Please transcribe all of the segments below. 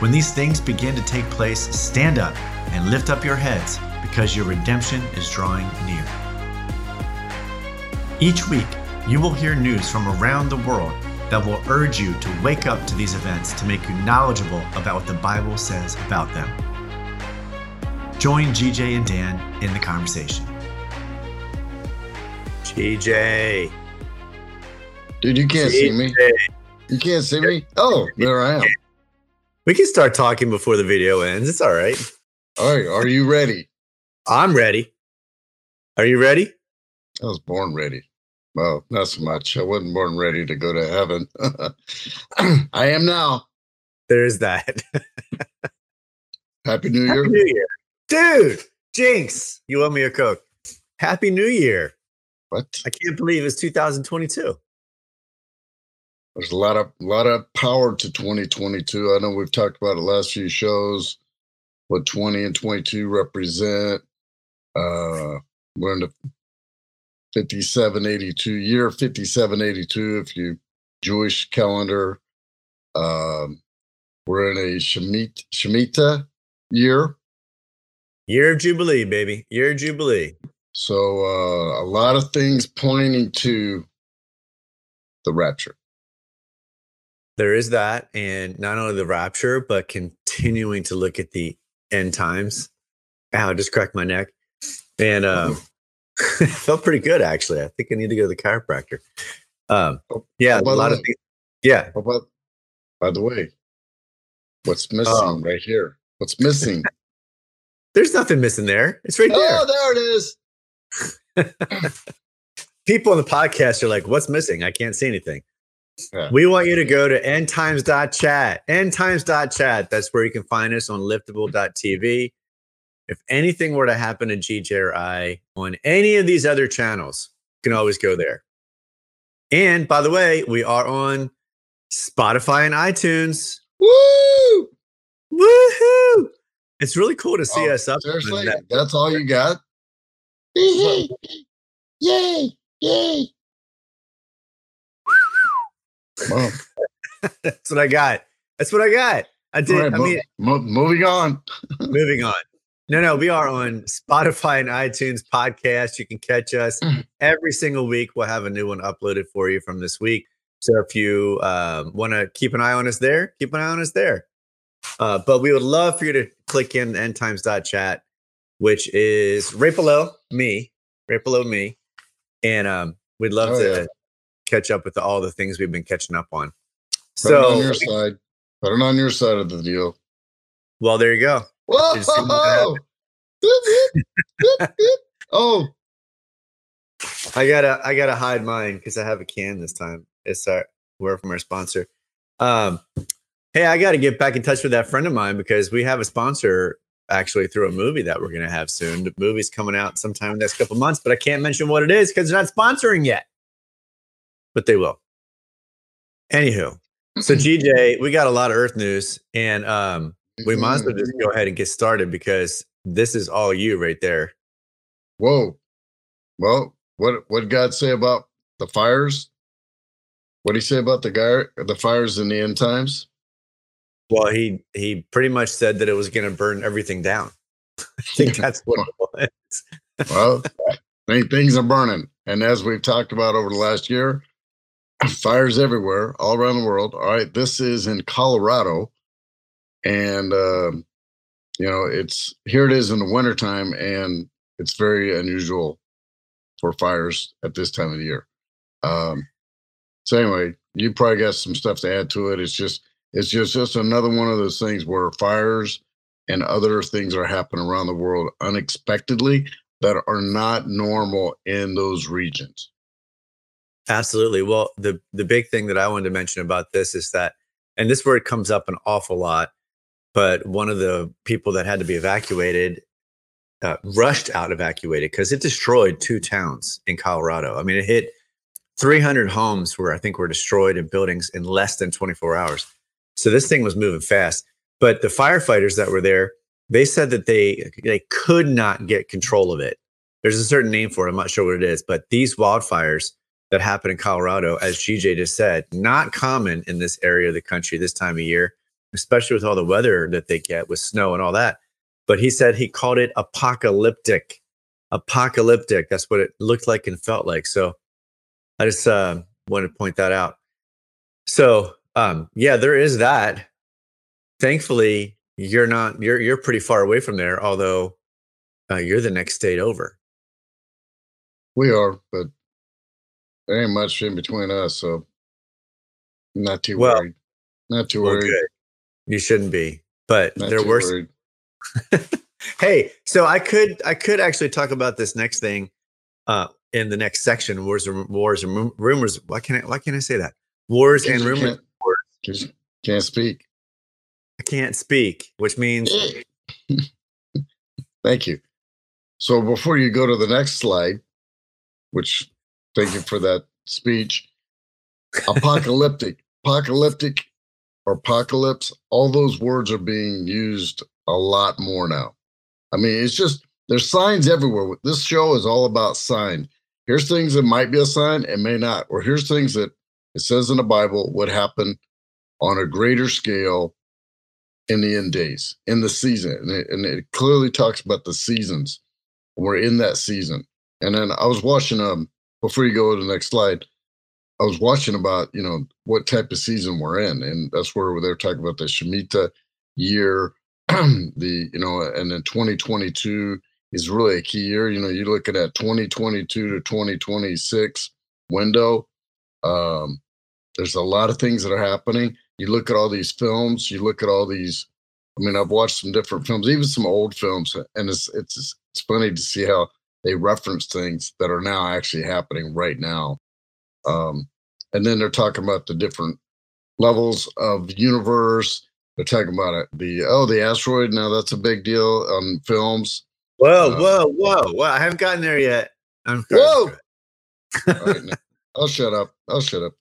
When these things begin to take place, stand up and lift up your heads, because your redemption is drawing near. Each week, you will hear news from around the world that will urge you to wake up to these events to make you knowledgeable about what the Bible says about them. Join GJ and Dan in the conversation. GJ. Dude, you can't see me. You can't see me? Oh, there I am. We can start talking before the video ends. It's all right. All right. Are you ready? I'm ready. Are you ready? I was born ready. Well, not so much. I wasn't born ready to go to heaven. I am now. There is that. Happy New Year. Happy New Year. Dude, Jinx, you owe me a Coke. Happy New Year. What? I can't believe it's 2022. There's a lot of lot of power to 2022. I know we've talked about the last few shows, what 20 and 22 represent. Uh, we're in the 5782 year 5782 if you Jewish calendar. Um, we're in a Shemitah, Shemitah year. Year of Jubilee, baby. Year of Jubilee. So uh, a lot of things pointing to the rapture. There is that, and not only the rapture, but continuing to look at the end times. Ow, I just cracked my neck, and um, felt pretty good actually. I think I need to go to the chiropractor. Um, yeah, a lot of things. Yeah. But by the way, what's missing oh. right here? What's missing? There's nothing missing there. It's right there. Oh, there it is. People in the podcast are like, "What's missing? I can't see anything." Yeah. We want you to go to endtimes.chat. Endtimes.chat. That's where you can find us on liftable.tv. If anything were to happen to GJ or I on any of these other channels, you can always go there. And by the way, we are on Spotify and iTunes. Woo! Woohoo! It's really cool to see oh, us up. Seriously, that. that's all you got? Yay! Yay! That's what I got. That's what I got. I did. Right, I mean, mo- moving on. moving on. No, no, we are on Spotify and iTunes podcast. You can catch us every single week. We'll have a new one uploaded for you from this week. So if you um, want to keep an eye on us there, keep an eye on us there. Uh, but we would love for you to click in endtimes.chat, which is right below me, right below me. And um, we'd love oh, to yeah catch up with all the things we've been catching up on. Put so on your side, put it on your side of the deal. Well, there you go. Whoa! oh, I gotta, I gotta hide mine because I have a can this time. It's our we're from our sponsor. Um, hey, I got to get back in touch with that friend of mine because we have a sponsor actually through a movie that we're gonna have soon. The movie's coming out sometime in the next couple months, but I can't mention what it is because they're not sponsoring yet but they will. Anywho, so GJ, we got a lot of Earth news, and um, we might as well just go ahead and get started because this is all you right there. Whoa. Well, what what God say about the fires? What did he say about the guy the fires in the end times? Well, he he pretty much said that it was going to burn everything down. I think that's what it was. well, things are burning, and as we've talked about over the last year, fires everywhere, all around the world. All right, this is in Colorado, and uh, you know it's here. It is in the wintertime, and it's very unusual for fires at this time of the year. Um, so anyway, you probably got some stuff to add to it. It's just it's just just another one of those things where fires and other things are happening around the world unexpectedly that are not normal in those regions. Absolutely. Well, the the big thing that I wanted to mention about this is that, and this word comes up an awful lot. but one of the people that had to be evacuated uh, rushed out evacuated because it destroyed two towns in Colorado. I mean, it hit 300 homes where I think were destroyed in buildings in less than 24 hours. So this thing was moving fast. But the firefighters that were there, they said that they they could not get control of it. There's a certain name for it. I'm not sure what it is, but these wildfires that happened in Colorado, as GJ just said, not common in this area of the country this time of year, especially with all the weather that they get with snow and all that. But he said he called it apocalyptic. Apocalyptic. That's what it looked like and felt like. So I just uh, wanted to point that out. So um, yeah, there is that. Thankfully, you're not. You're you're pretty far away from there. Although uh, you're the next state over. We are, but there ain't much in between us, so not too Well, worried. Not too worried. good. You shouldn't be, but Not there were. worried. hey, so I could I could actually talk about this next thing uh, in the next section. Wars and wars and rumors. Why can't I? Why can't I say that? Wars and rumors. can't- can't speak. I can't speak, which means Thank you. So before you go to the next slide, which thank you for that speech, apocalyptic, apocalyptic, or apocalypse, all those words are being used a lot more now. I mean, it's just there's signs everywhere. This show is all about sign. Here's things that might be a sign and may not, or here's things that it says in the Bible would happen on a greater scale in the end days, in the season. And it, and it clearly talks about the seasons. We're in that season. And then I was watching, um, before you go to the next slide, I was watching about, you know, what type of season we're in. And that's where they're talking about the Shemitah year, the, you know, and then 2022 is really a key year. You know, you're looking at 2022 to 2026 window. Um, there's a lot of things that are happening. You look at all these films, you look at all these. I mean, I've watched some different films, even some old films, and it's it's it's funny to see how they reference things that are now actually happening right now. Um, and then they're talking about the different levels of universe. They're talking about it. The oh, the asteroid. Now that's a big deal on films. whoa, Uh, whoa, whoa, whoa! I haven't gotten there yet. I'm Whoa! All right, now, I'll shut up. I'll shut up.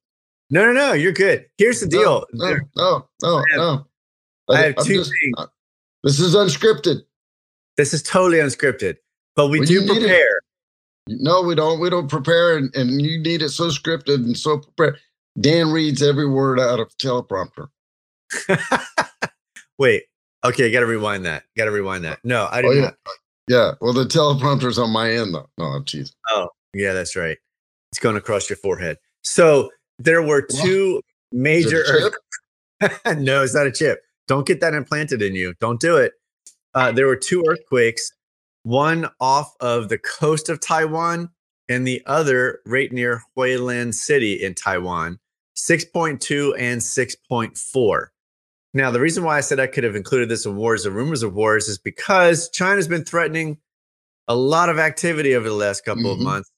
No, no, no. You're good. Here's the deal. No, no, no, no. I have- no. I have I'm two just- things. uh, This is unscripted. This is totally unscripted, but we Well, do prepare. No, we don't. We don't prepare, and, and you need it so scripted and so prepared. Dan reads every word out of teleprompter. Wait. Okay, got to rewind that. Got to rewind that. No, I did Oh, yeah. Yeah. Well, the teleprompter's on my end, though. No, jeez. Oh, yeah, that's right. It's going across your forehead. So there were two it major. no, it's not a chip. Don't get that implanted in you. Don't do it. Uh, there were two earthquakes, one off of the coast of Taiwan and the other right near Hualien City in Taiwan, 6.2 and 6.4. Now, the reason why I said I could have included this in Wars and Rumors of Wars is because China's been threatening a lot of activity over the last couple of Mhm. months.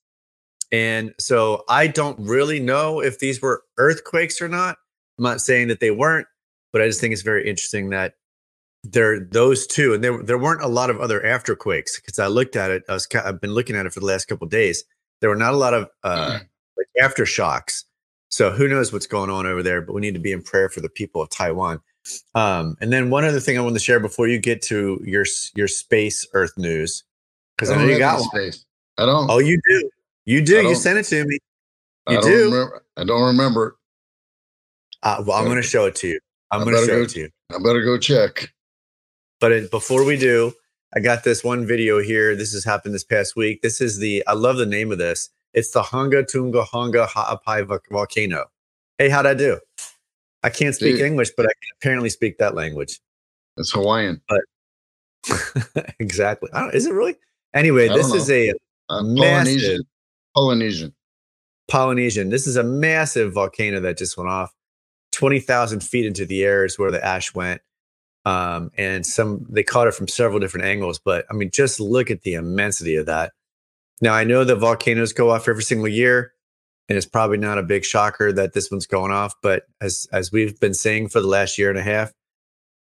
And so I don't really know if these were earthquakes or not. I'm not saying that they weren't, but I just think it's very interesting that there those two, and there there weren't a lot of other afterquakes because I looked at it. I was I've been looking at it for the last couple of days. There were not a lot of uh, like aftershocks. So who knows what's going on over there? But we need to be in prayer for the people of Taiwan. Um, and then one other thing I want to share before you get to your your space Earth news, because I know you got one. space. I don't. Oh, you do. You do. You sent it to me. I you don't do? Remember, I don't remember. Uh, well, I'm going to show it to you. I'm going to show go- it to you. I better go check. But it, before we do, I got this one video here. This has happened this past week. This is the, I love the name of this. It's the Hanga Tunga Hanga Ha'apai volcano. Hey, how'd I do? I can't speak Dude. English, but I can apparently speak that language. It's Hawaiian. But exactly. Is it really? Anyway, this is a Uh, Massive. Polynesian. Polynesian. Polynesian. This is a massive volcano that just went off. 20,000 feet into the air is where the ash went. Um, and some, they caught it from several different angles. But I mean, just look at the immensity of that. Now, I know that volcanoes go off every single year, and it's probably not a big shocker that this one's going off. But as, as we've been saying for the last year and a half,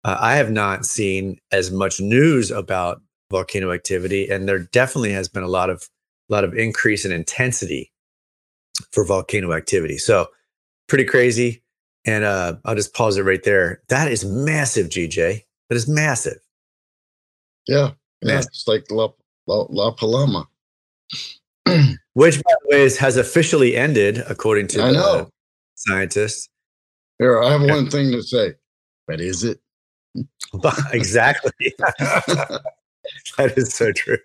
uh, I have not seen as much news about volcano activity, and there definitely has been a lot of a lot of increase in intensity for volcano activity. So pretty crazy. And uh, I'll just pause it right there. That is massive, GJ. That is massive. Yeah, yeah. Massive. It's like La, La, La Paloma. Which, by the way, is, has officially ended, according to I the know. scientists. Here, I have one thing to say. But is it? exactly. that is so true.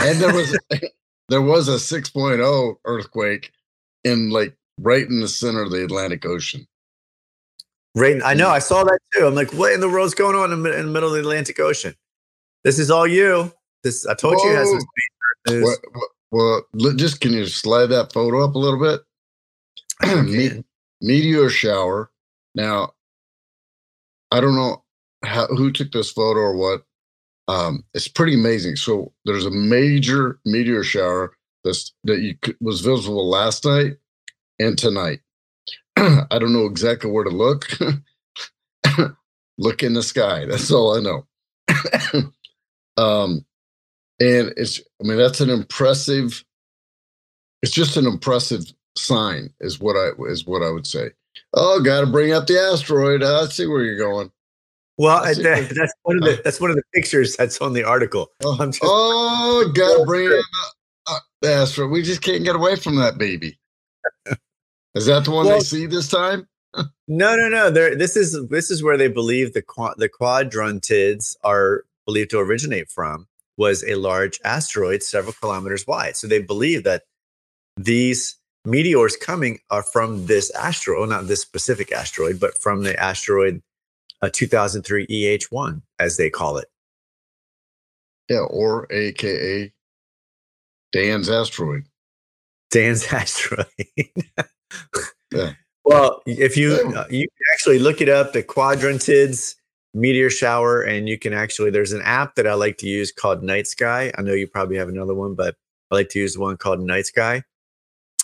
and there was there was a 6.0 earthquake in like right in the center of the Atlantic Ocean. Right. I know. I saw that too. I'm like, what in the world's going on in the, middle of the Atlantic Ocean? This is all you. This I told Whoa. you has some news. Well, well, just can you slide that photo up a little bit? Me- meteor shower. Now, I don't know how, who took this photo or what. Um, it's pretty amazing. So there's a major meteor shower that's, that you could, was visible last night and tonight. I don't know exactly where to look. look in the sky. That's all I know. um, and it's, I mean, that's an impressive. It's just an impressive sign, is what I is what I would say. Oh, got to bring up the asteroid. I see where you're going. Well, that, that's one of the that's one of the pictures that's on the article. Oh, just, oh got to bring up uh, the asteroid. We just can't get away from that baby. Is that the one well, they see this time? no, no, no. There. This is this is where they believe the the quadrantids are believed to originate from was a large asteroid several kilometers wide. So they believe that these meteors coming are from this asteroid, not this specific asteroid, but from the asteroid uh, 2003 EH1, as they call it. Yeah, or AKA Dan's asteroid. Dan's asteroid. Yeah. Well, if you uh, you actually look it up, the quadrantids meteor shower, and you can actually there's an app that I like to use called Night Sky. I know you probably have another one, but I like to use the one called Night Sky,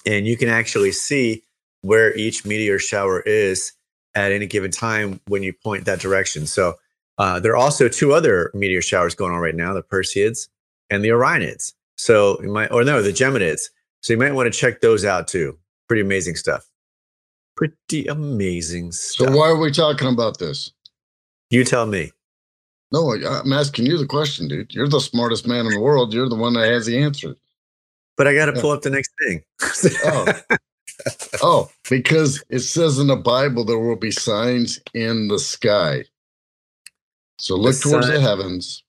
and you can actually see where each meteor shower is at any given time when you point that direction. So uh, there are also two other meteor showers going on right now: the Perseids and the Orionids. So you might, or no, the Geminids. So you might want to check those out too. Pretty amazing stuff. Pretty amazing stuff. So why are we talking about this? You tell me. No, I'm asking you the question, dude. You're the smartest man in the world. You're the one that has the answer. But I got to yeah. pull up the next thing. oh. oh, because it says in the Bible there will be signs in the sky. So look the towards the heavens.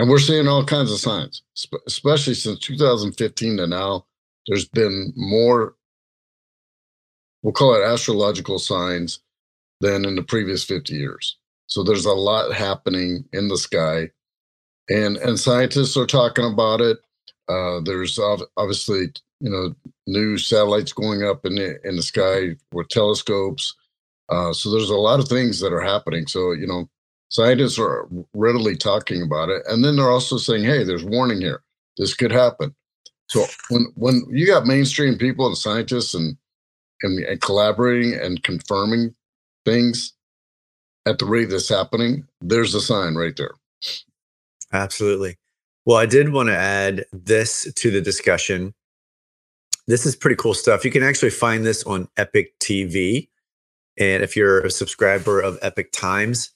And we're seeing all kinds of signs, especially since 2015 to now. There's been more, we'll call it astrological signs than in the previous 50 years. So there's a lot happening in the sky. And, and scientists are talking about it. Uh, there's obviously, you know, new satellites going up in the, in the sky with telescopes. Uh, so there's a lot of things that are happening. So, you know, Scientists are readily talking about it, and then they're also saying, "Hey, there's warning here. This could happen." So when when you got mainstream people and scientists and and, and collaborating and confirming things at the rate that's happening, there's a sign right there. Absolutely. Well, I did want to add this to the discussion. This is pretty cool stuff. You can actually find this on Epic TV. And if you're a subscriber of Epic Times,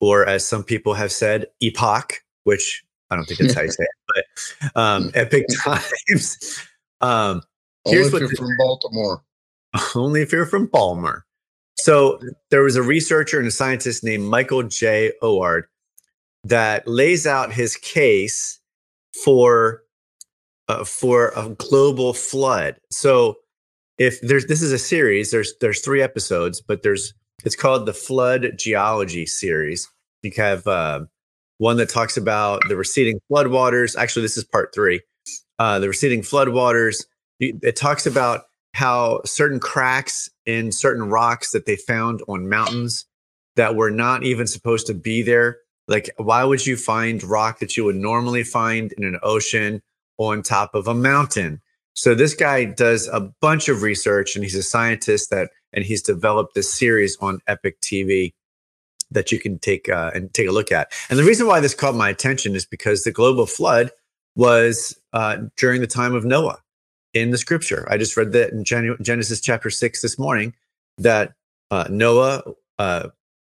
or as some people have said, epoch, which I don't think that's how you say it, but um, Epoch Times. Um, here's only if you're from Baltimore. Only if you're from Baltimore. So there was a researcher and a scientist named Michael J. Oard that lays out his case for uh, for a global flood. So if there's this is a series, there's there's three episodes, but there's it's called the Flood Geology series. You have uh, one that talks about the receding floodwaters. Actually, this is part three. Uh, the receding floodwaters. It talks about how certain cracks in certain rocks that they found on mountains that were not even supposed to be there. Like, why would you find rock that you would normally find in an ocean on top of a mountain? So this guy does a bunch of research and he's a scientist that and he's developed this series on Epic TV that you can take uh, and take a look at. And the reason why this caught my attention is because the global flood was uh, during the time of Noah in the scripture. I just read that in Gen- Genesis chapter six this morning that uh, Noah, uh,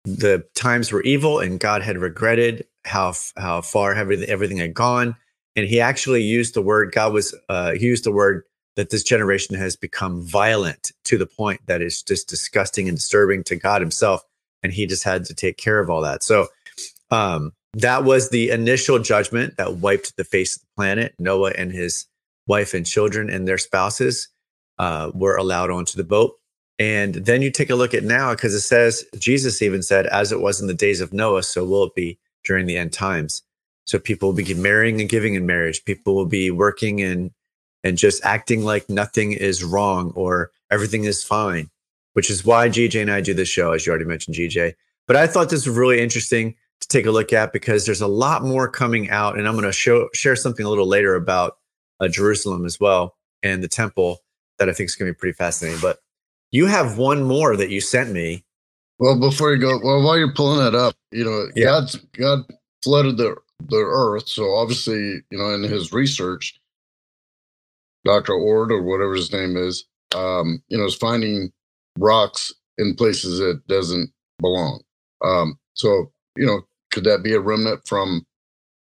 the times were evil and God had regretted how how far everything, everything had gone, and He actually used the word. God was uh, he used the word that this generation has become violent to the point that it's just disgusting and disturbing to God Himself, and He just had to take care of all that. So. Um, that was the initial judgment that wiped the face of the planet. Noah and his wife and children and their spouses uh, were allowed onto the boat. And then you take a look at now, because it says, Jesus even said, as it was in the days of Noah, so will it be during the end times. So people will be marrying and giving in marriage. People will be working and and just acting like nothing is wrong or everything is fine, which is why GJ and I do this show, as you already mentioned, GJ. But I thought this was really interesting to take a look at because there's a lot more coming out, and I'm going to show share something a little later about uh, Jerusalem as well and the temple that I think is going to be pretty fascinating. But you have one more that you sent me. Well, before you go, well, while you're pulling that up, you know, yeah. God's God flooded the the earth. So obviously, you know, in his research, Dr. Oard or whatever his name is, um, you know, is finding rocks in places that doesn't belong. Um, so, you know, could that be a remnant from,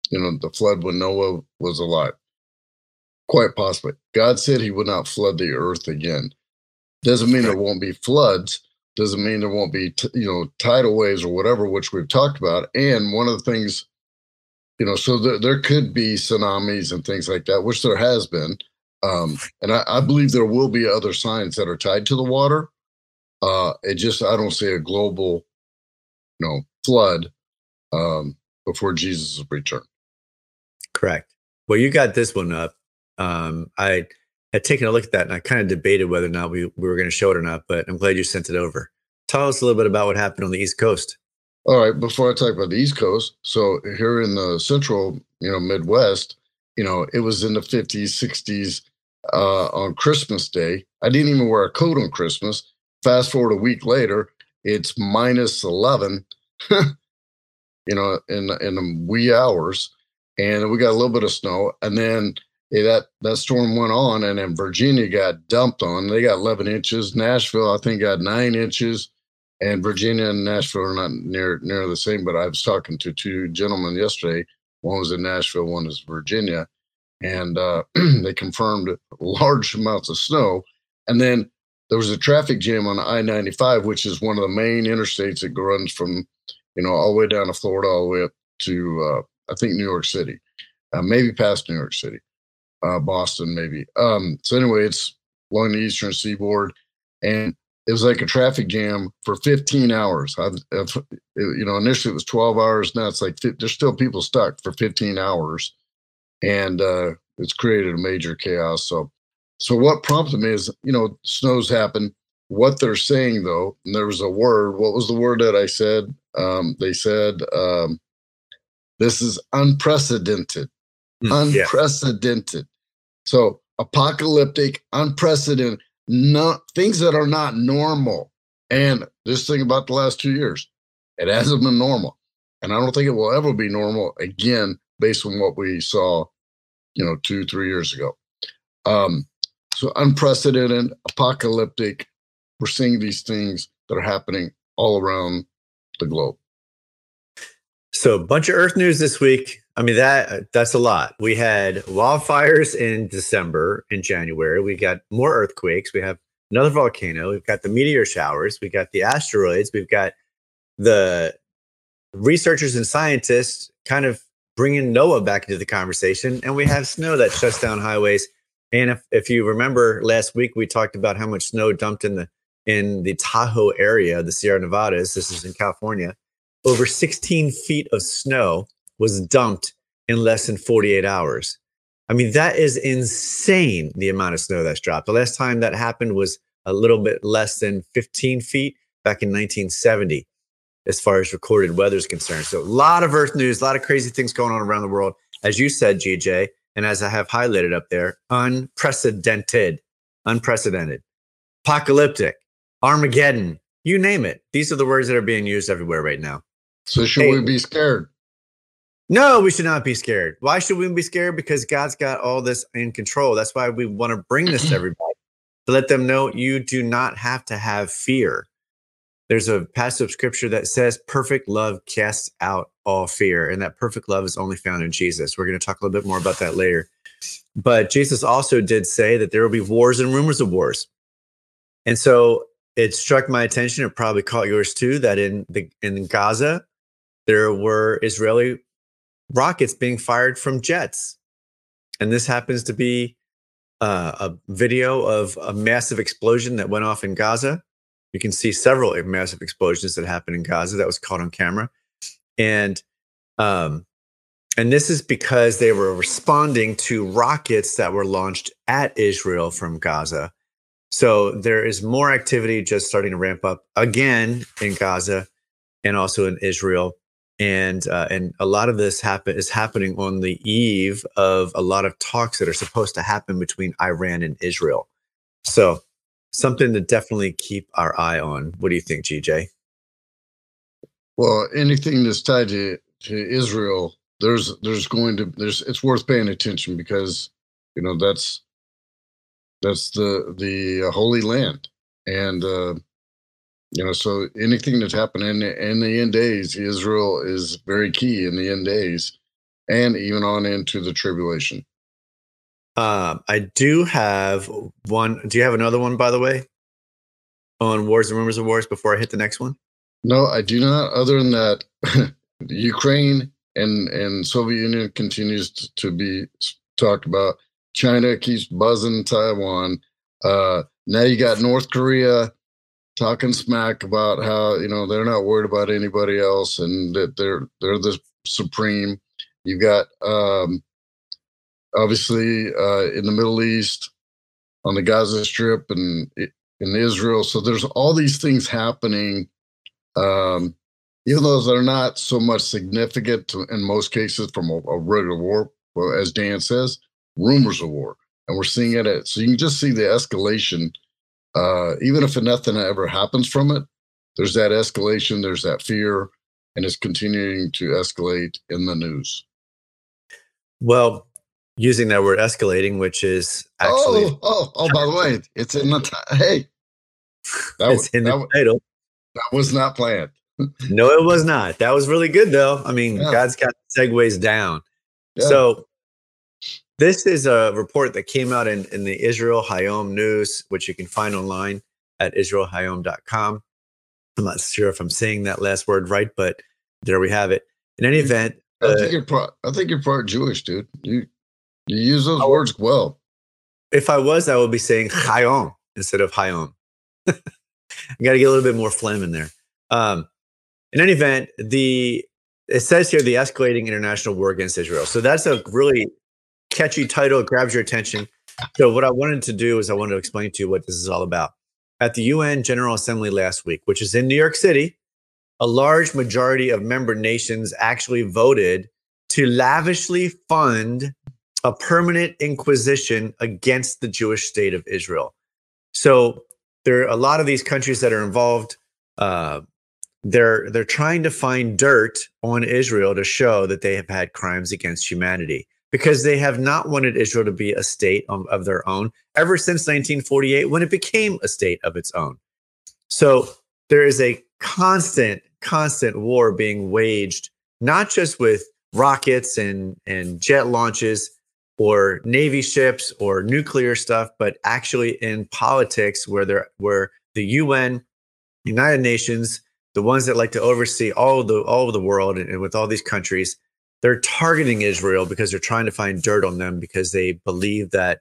you know, the flood when Noah was alive? Quite possibly. God said he would not flood the earth again. Doesn't mean there won't be floods. Doesn't mean there won't be, t- you know, tidal waves or whatever, which we've talked about. And one of the things, you know, so there, there could be tsunamis and things like that, which there has been. Um, and I, I believe there will be other signs that are tied to the water. Uh, it just, I don't see a global, you know, flood um, before Jesus' return. Correct. Well, you got this one up um, I had taken a look at that and I kind of debated whether or not we, we were going to show it or not, but I'm glad you sent it over. Tell us a little bit about what happened on the East Coast. All right. Before I talk about the East Coast, so here in the central, you know, Midwest, you know, it was in the 50s, 60s uh, on Christmas Day. I didn't even wear a coat on Christmas. Fast forward a week later, it's minus 11, you know, in, in the wee hours. And we got a little bit of snow. And then yeah, that that storm went on, and then Virginia got dumped on. They got 11 inches. Nashville, I think, got nine inches, and Virginia and Nashville are not near near the same. But I was talking to two gentlemen yesterday. One was in Nashville, one is Virginia, and uh, they confirmed large amounts of snow. And then there was a traffic jam on I-95, which is one of the main interstates that runs from, you know, all the way down to Florida, all the way up to uh, I think New York City, uh, maybe past New York City uh, Boston, maybe. Um, so anyway, it's along the eastern seaboard, and it was like a traffic jam for 15 hours. I've, I've, you know, initially it was 12 hours. Now it's like there's still people stuck for 15 hours, and uh, it's created a major chaos. So, so what prompted me is, you know, snows happen. What they're saying though, and there was a word. What was the word that I said? Um, they said um, this is unprecedented. Mm, unprecedented. Yeah. So apocalyptic, unprecedented, not things that are not normal. And this thing about the last two years, it hasn't been normal. And I don't think it will ever be normal again, based on what we saw, you know, two, three years ago. Um, so unprecedented, apocalyptic. We're seeing these things that are happening all around the globe. So, a bunch of Earth news this week. I mean that that's a lot. We had wildfires in December in January. We got more earthquakes. We have another volcano. We've got the meteor showers. We got the asteroids. We've got the researchers and scientists kind of bringing Noah back into the conversation, and we have snow that shuts down highways. And if, if you remember last week, we talked about how much snow dumped in the in the Tahoe area, the Sierra Nevadas. This is in California. Over 16 feet of snow was dumped in less than 48 hours. I mean, that is insane the amount of snow that's dropped. The last time that happened was a little bit less than 15 feet back in 1970, as far as recorded weather is concerned. So, a lot of Earth news, a lot of crazy things going on around the world. As you said, GJ, and as I have highlighted up there, unprecedented, unprecedented, apocalyptic, Armageddon, you name it. These are the words that are being used everywhere right now. So should Hey. we be scared? No, we should not be scared. Why should we be scared? Because God's got all this in control. That's why we want to bring this to everybody to let them know you do not have to have fear. There's a passage of scripture that says perfect love casts out all fear, and that perfect love is only found in Jesus. We're going to talk a little bit more about that later. But Jesus also did say that there will be wars and rumors of wars. And so it struck my attention, it probably caught yours too, that in the in Gaza, there were Israeli rockets being fired from jets. And this happens to be uh, a video of a massive explosion that went off in Gaza. You can see several massive explosions that happened in Gaza that was caught on camera. And um, and this is because they were responding to rockets that were launched at Israel from Gaza. So there is more activity just starting to ramp up again in Gaza and also in Israel and uh, and a lot of this happen is happening on the eve of a lot of talks that are supposed to happen between Iran and Israel. So something to definitely keep our eye on. What do you think, GJ? Well, anything that's tied to, to Israel, there's there's going to there's it's worth paying attention because you know that's that's the the uh, holy land and uh, you know so anything that's happening in the, in the end days, Israel is very key in the end days, and even on into the tribulation. Um, I do have one. Do you have another one, by the way, on wars and rumors of wars? Before I hit the next one. No, I do not. Other than that, Ukraine and and Soviet Union continues to, to be talked about. China keeps buzzing Taiwan. Uh, now you got North Korea talking smack about how you know they're not worried about anybody else and that they're they're the supreme. You've got um, obviously uh, in the Middle East on the Gaza Strip and in Israel. So there's all these things happening um, even though they're not so much significant to, in most cases from a, a regular war, well, as Dan says, rumors of war, and we're seeing it. At, so you can just see the escalation. Uh, even if nothing ever happens from it, there's that escalation, there's that fear, and it's continuing to escalate in the news. Well, using that word escalating, which is actually oh, oh, oh! By the way, it's in the ti- hey. That, was, in the title. That was not planned. No, it was not. That was really good, though. I mean, Yeah. God's got segues down. Yeah. So, this is a report that came out in, in the Israel Hayom News, which you can find online at israelhayom.com. I'm not sure if I'm saying that last word right, but there we have it. In any event, I uh, think you're part. I think you're part Jewish, dude. You you use those Oh. words well. if I was, I would be saying Hayom instead of Hayom. I got to get a little bit more phlegm in there. Um, in any event, the it says here the escalating international war against Israel. So that's a really catchy title. It grabs your attention. So what I wanted to do is I wanted to explain to you what this is all about. At the UN General Assembly last week, which is in New York City, a large majority of member nations actually voted to lavishly fund a permanent inquisition against the Jewish state of Israel. So there are a lot of these countries that are involved. Uh, they're they're trying to find dirt on Israel to show that they have had crimes against humanity because they have not wanted Israel to be a state of, of their own ever since 1948 when it became a state of its own. So there is a constant constant war being waged not just with rockets and and jet launches or navy ships or nuclear stuff but actually in politics where there where the UN United Nations the ones that like to oversee all of the all of the world and, and with all these countries they're targeting Israel because they're trying to find dirt on them because they believe that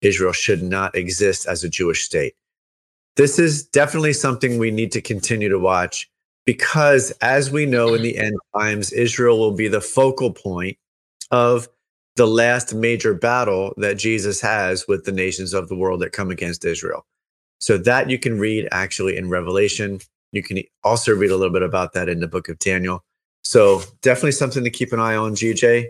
Israel should not exist as a Jewish state. This is definitely something we need to continue to watch because, as we know, in the end times, Israel will be the focal point of the last major battle that Jesus has with the nations of the world that come against Israel. So, that you can read actually in Revelation. You can also read a little bit about that in the book of Daniel. So, definitely something to keep an eye on, GJ.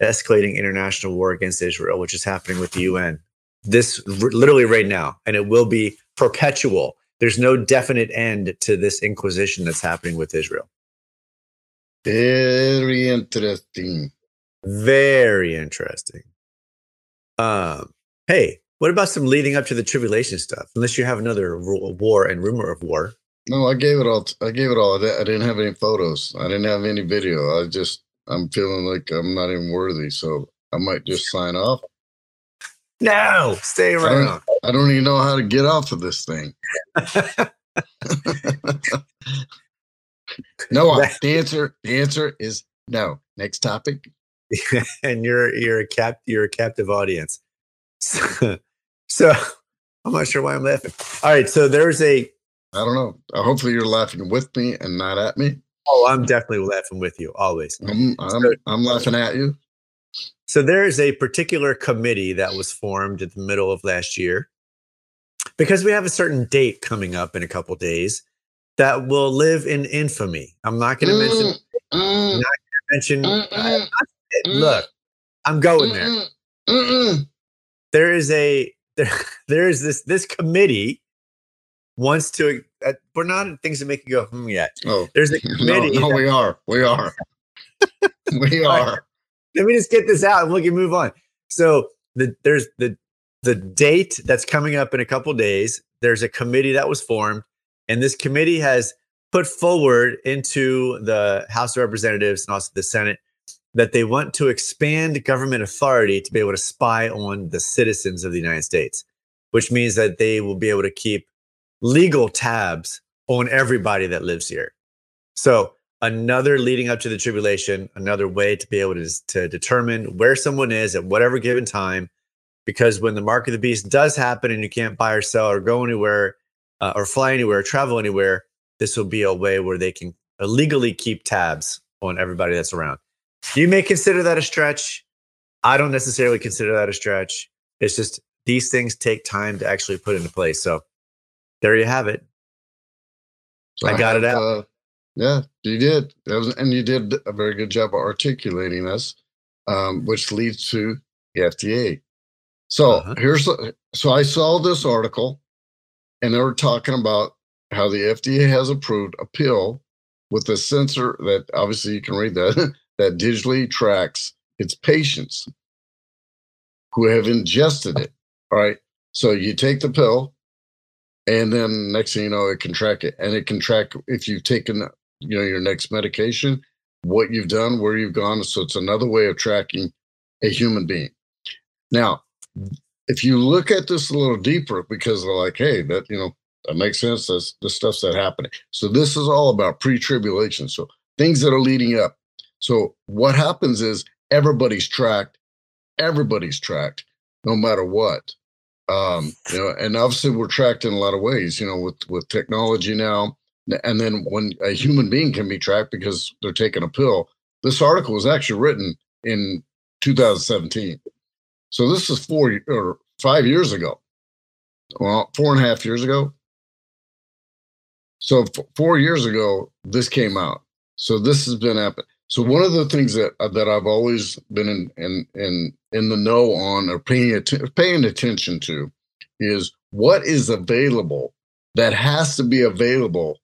Escalating international war against Israel, which is happening with the UN. This r- literally right now, and it will be perpetual. There's no definite end to this inquisition that's happening with Israel. Very interesting. Very interesting. Um, hey, what about some leading up to the tribulation stuff? Unless you have another war and rumor of war. No, I gave it all. I gave it all. I didn't have any photos. I didn't have any video. I just, I'm feeling like I'm not even worthy. So I might just sign off. No, stay I don't, around. I don't even know how to get off of this thing. no, I- the answer. The answer is no. Next topic. and you're you're a cap you're a captive audience. So, so I'm not sure why I'm laughing. All right, so there's a I don't know. Uh, hopefully, you're laughing with me and not at me. oh, I'm definitely laughing with you always. I'm, I'm, I'm laughing at you. So there is a particular committee that was formed at the middle of last year because we have a certain date coming up in a couple days that will live in infamy. I'm not going to mention Mm, mm, mention. mm, I- mm, look, I'm going there. mm, mm, mm. There is a there, there is this this committee wants to. Uh, we're not at things that make you go hmm yet. Oh, There's a committee. no, that- we are. We are. we are. let me just get this out and we can move on. So the, there's the the date that's coming up in a couple days. There's a committee that was formed, and this committee has put forward into the House of Representatives and also the Senate that they want to expand government authority to be able to spy on the citizens of the United States, which means that they will be able to keep legal tabs on everybody that lives here. So another leading up to the tribulation, another way to be able to, to determine where someone is at whatever given time. Because when the mark of the beast does happen and you can't buy or sell or go anywhere uh, or fly anywhere or travel anywhere, this will be a way where they can illegally keep tabs on everybody that's around. You may consider that a stretch. I don't necessarily consider that a stretch. It's just these things take time to actually put into place. So there you have it. So I got it out. uh, yeah, you did. That was, and you did a very good job of articulating this, um, which leads to the FDA. So Uh-huh. here's so I saw this article, and they were talking about how the FDA has approved a pill with a sensor that obviously you can read that that digitally tracks its patients who have ingested it. All right. So you take the pill, and then next thing you know, it can track it, and it can track if you've taken, you know, your next medication, what you've done, where you've gone. So it's another way of tracking a human being. Now, if you look at this a little deeper, because they're like, hey, that you know, that makes sense. That's the stuff's that happening. So this is all about pre-tribulation. So things that are leading up. So what happens is everybody's tracked. Everybody's tracked, no matter what. Um you know and obviously we're tracked in a lot of ways you know with with technology now and then when a human being can be tracked because they're taking a pill. This article was actually written in 2017 so this is four or five years ago. Well four and a half years ago. So four years ago this came out. So this has been happening so one of the things that uh, that I've always been in in in, in the know on or paying atten- paying attention to is what is available that has to be available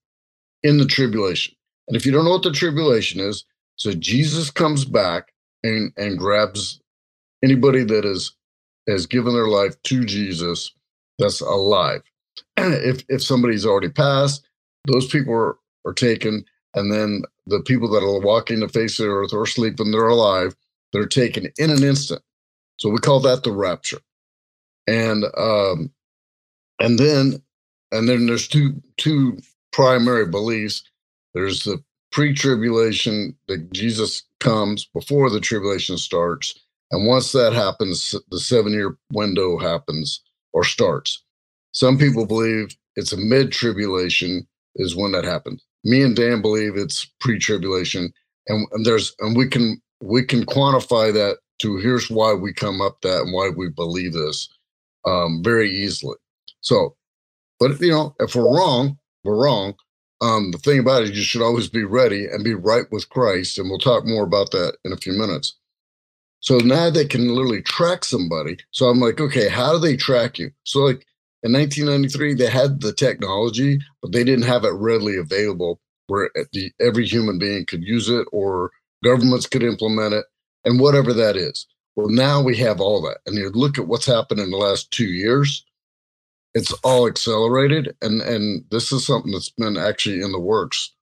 in the tribulation. And if you don't know what the tribulation is, so Jesus comes back and and grabs anybody that is has given their life to Jesus that's alive. if if somebody's already passed, those people are, are taken, and then the people that are walking the face of the earth or sleeping, they're alive, they're taken in an instant. So we call that the rapture. And um and then and then there's two two primary beliefs. There's the pre-tribulation that Jesus comes before the tribulation starts. And once that happens, the seven-year window happens or starts. Some people believe it's a mid-tribulation is when that happens. Me and Dan believe it's pre-tribulation, and, and there's and we can we can quantify that to here's why we come up that and why we believe this um, very easily. So, but you know, if we're wrong, we're wrong. Um, the thing about it, you should always be ready and be right with Christ, and we'll talk more about that in a few minutes. So now they can literally track somebody. So I'm like, okay, how do they track you? So like in 1993, they had the technology, but they didn't have it readily available where the, every human being could use it or governments could implement it and whatever that is. Well, now we have all that. And you look at what's happened in the last two years, it's all accelerated. And, and this is something that's been actually in the works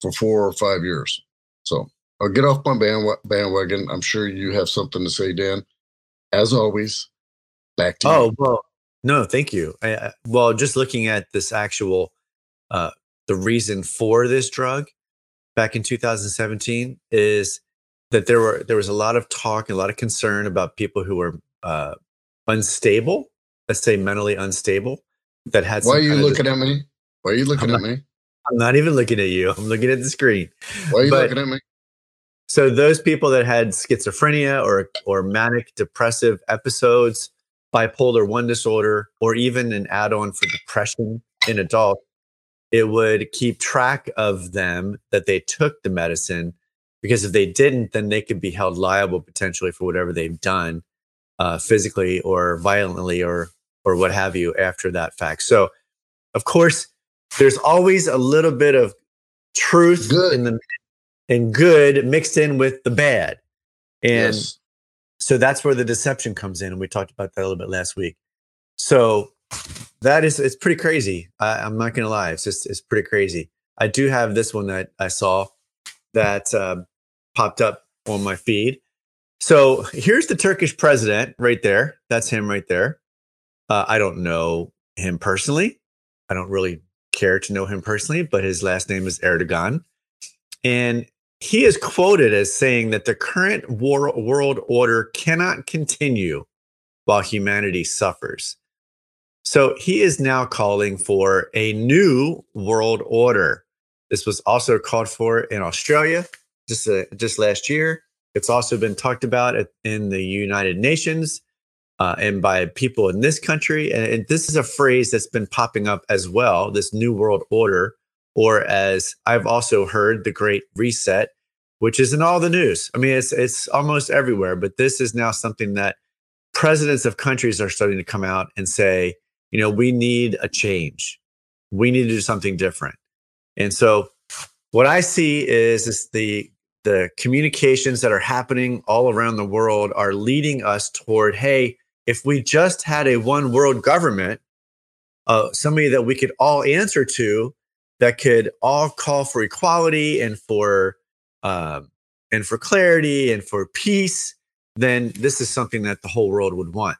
for four or five years. So I'll get off my bandwagon. I'm sure you have something to say, Dan. As always, back to oh, you. well, no, thank you. I, well, just looking at this actual, uh, the reason for this drug back in 2017 is that there were there was a lot of talk, and a lot of concern about people who were uh, unstable, let's say mentally unstable, that had. Why are you looking at me? Why are you looking I'm at not, me? I'm not even looking at you. I'm looking at the screen. Why are you But- looking at me? So those people that had schizophrenia or or manic depressive episodes, bipolar one disorder, or even an add-on for depression in adults, it would keep track of them that they took the medicine because if they didn't, then they could be held liable potentially for whatever they've done uh, physically or violently or or what have you after that fact. So, of course, there's always a little bit of truth Good. in the and good mixed in with the bad. And yes. So that's where the deception comes in. And we talked about that a little bit last week. So that is, it's pretty crazy. I, I'm not going to lie. It's just, it's pretty crazy. I do have this one that I saw that uh, popped up on my feed. So here's the Turkish president right there. That's him right there. Uh, I don't know him personally. I don't really care to know him personally, but his last name is Erdogan. And he is quoted as saying that the current war, world order cannot continue while humanity suffers. So he is now calling for a new world order. This was also called for in Australia just uh, just last year. It's also been talked about in the United Nations uh, and by people in this country. And, and this is a phrase that's been popping up as well. This new world order, or as I've also heard, the Great Reset, which is in all the news. I mean, it's it's almost everywhere. But this is now something that presidents of countries are starting to come out and say, you know, we need a change. We need to do something different. And so, what I see is is the the communications that are happening all around the world are leading us toward, hey, if we just had a one world government, uh, somebody that we could all answer to, that could all call for equality and for um, and for clarity and for peace, then this is something that the whole world would want.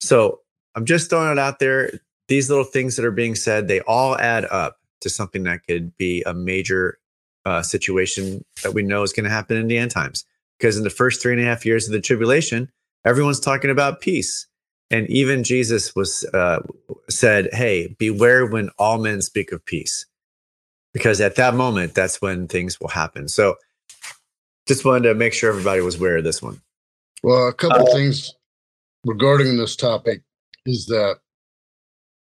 So I'm just throwing it out there. These little things that are being said, they all add up to something that could be a major uh, situation that we know is going to happen in the end times. Because in the first three and a half years of the tribulation, everyone's talking about peace. And even Jesus was uh, said, "Hey, beware when all men speak of peace," because at that moment, that's when things will happen. So, just wanted to make sure everybody was aware of this one. Well, a couple of things regarding this topic is that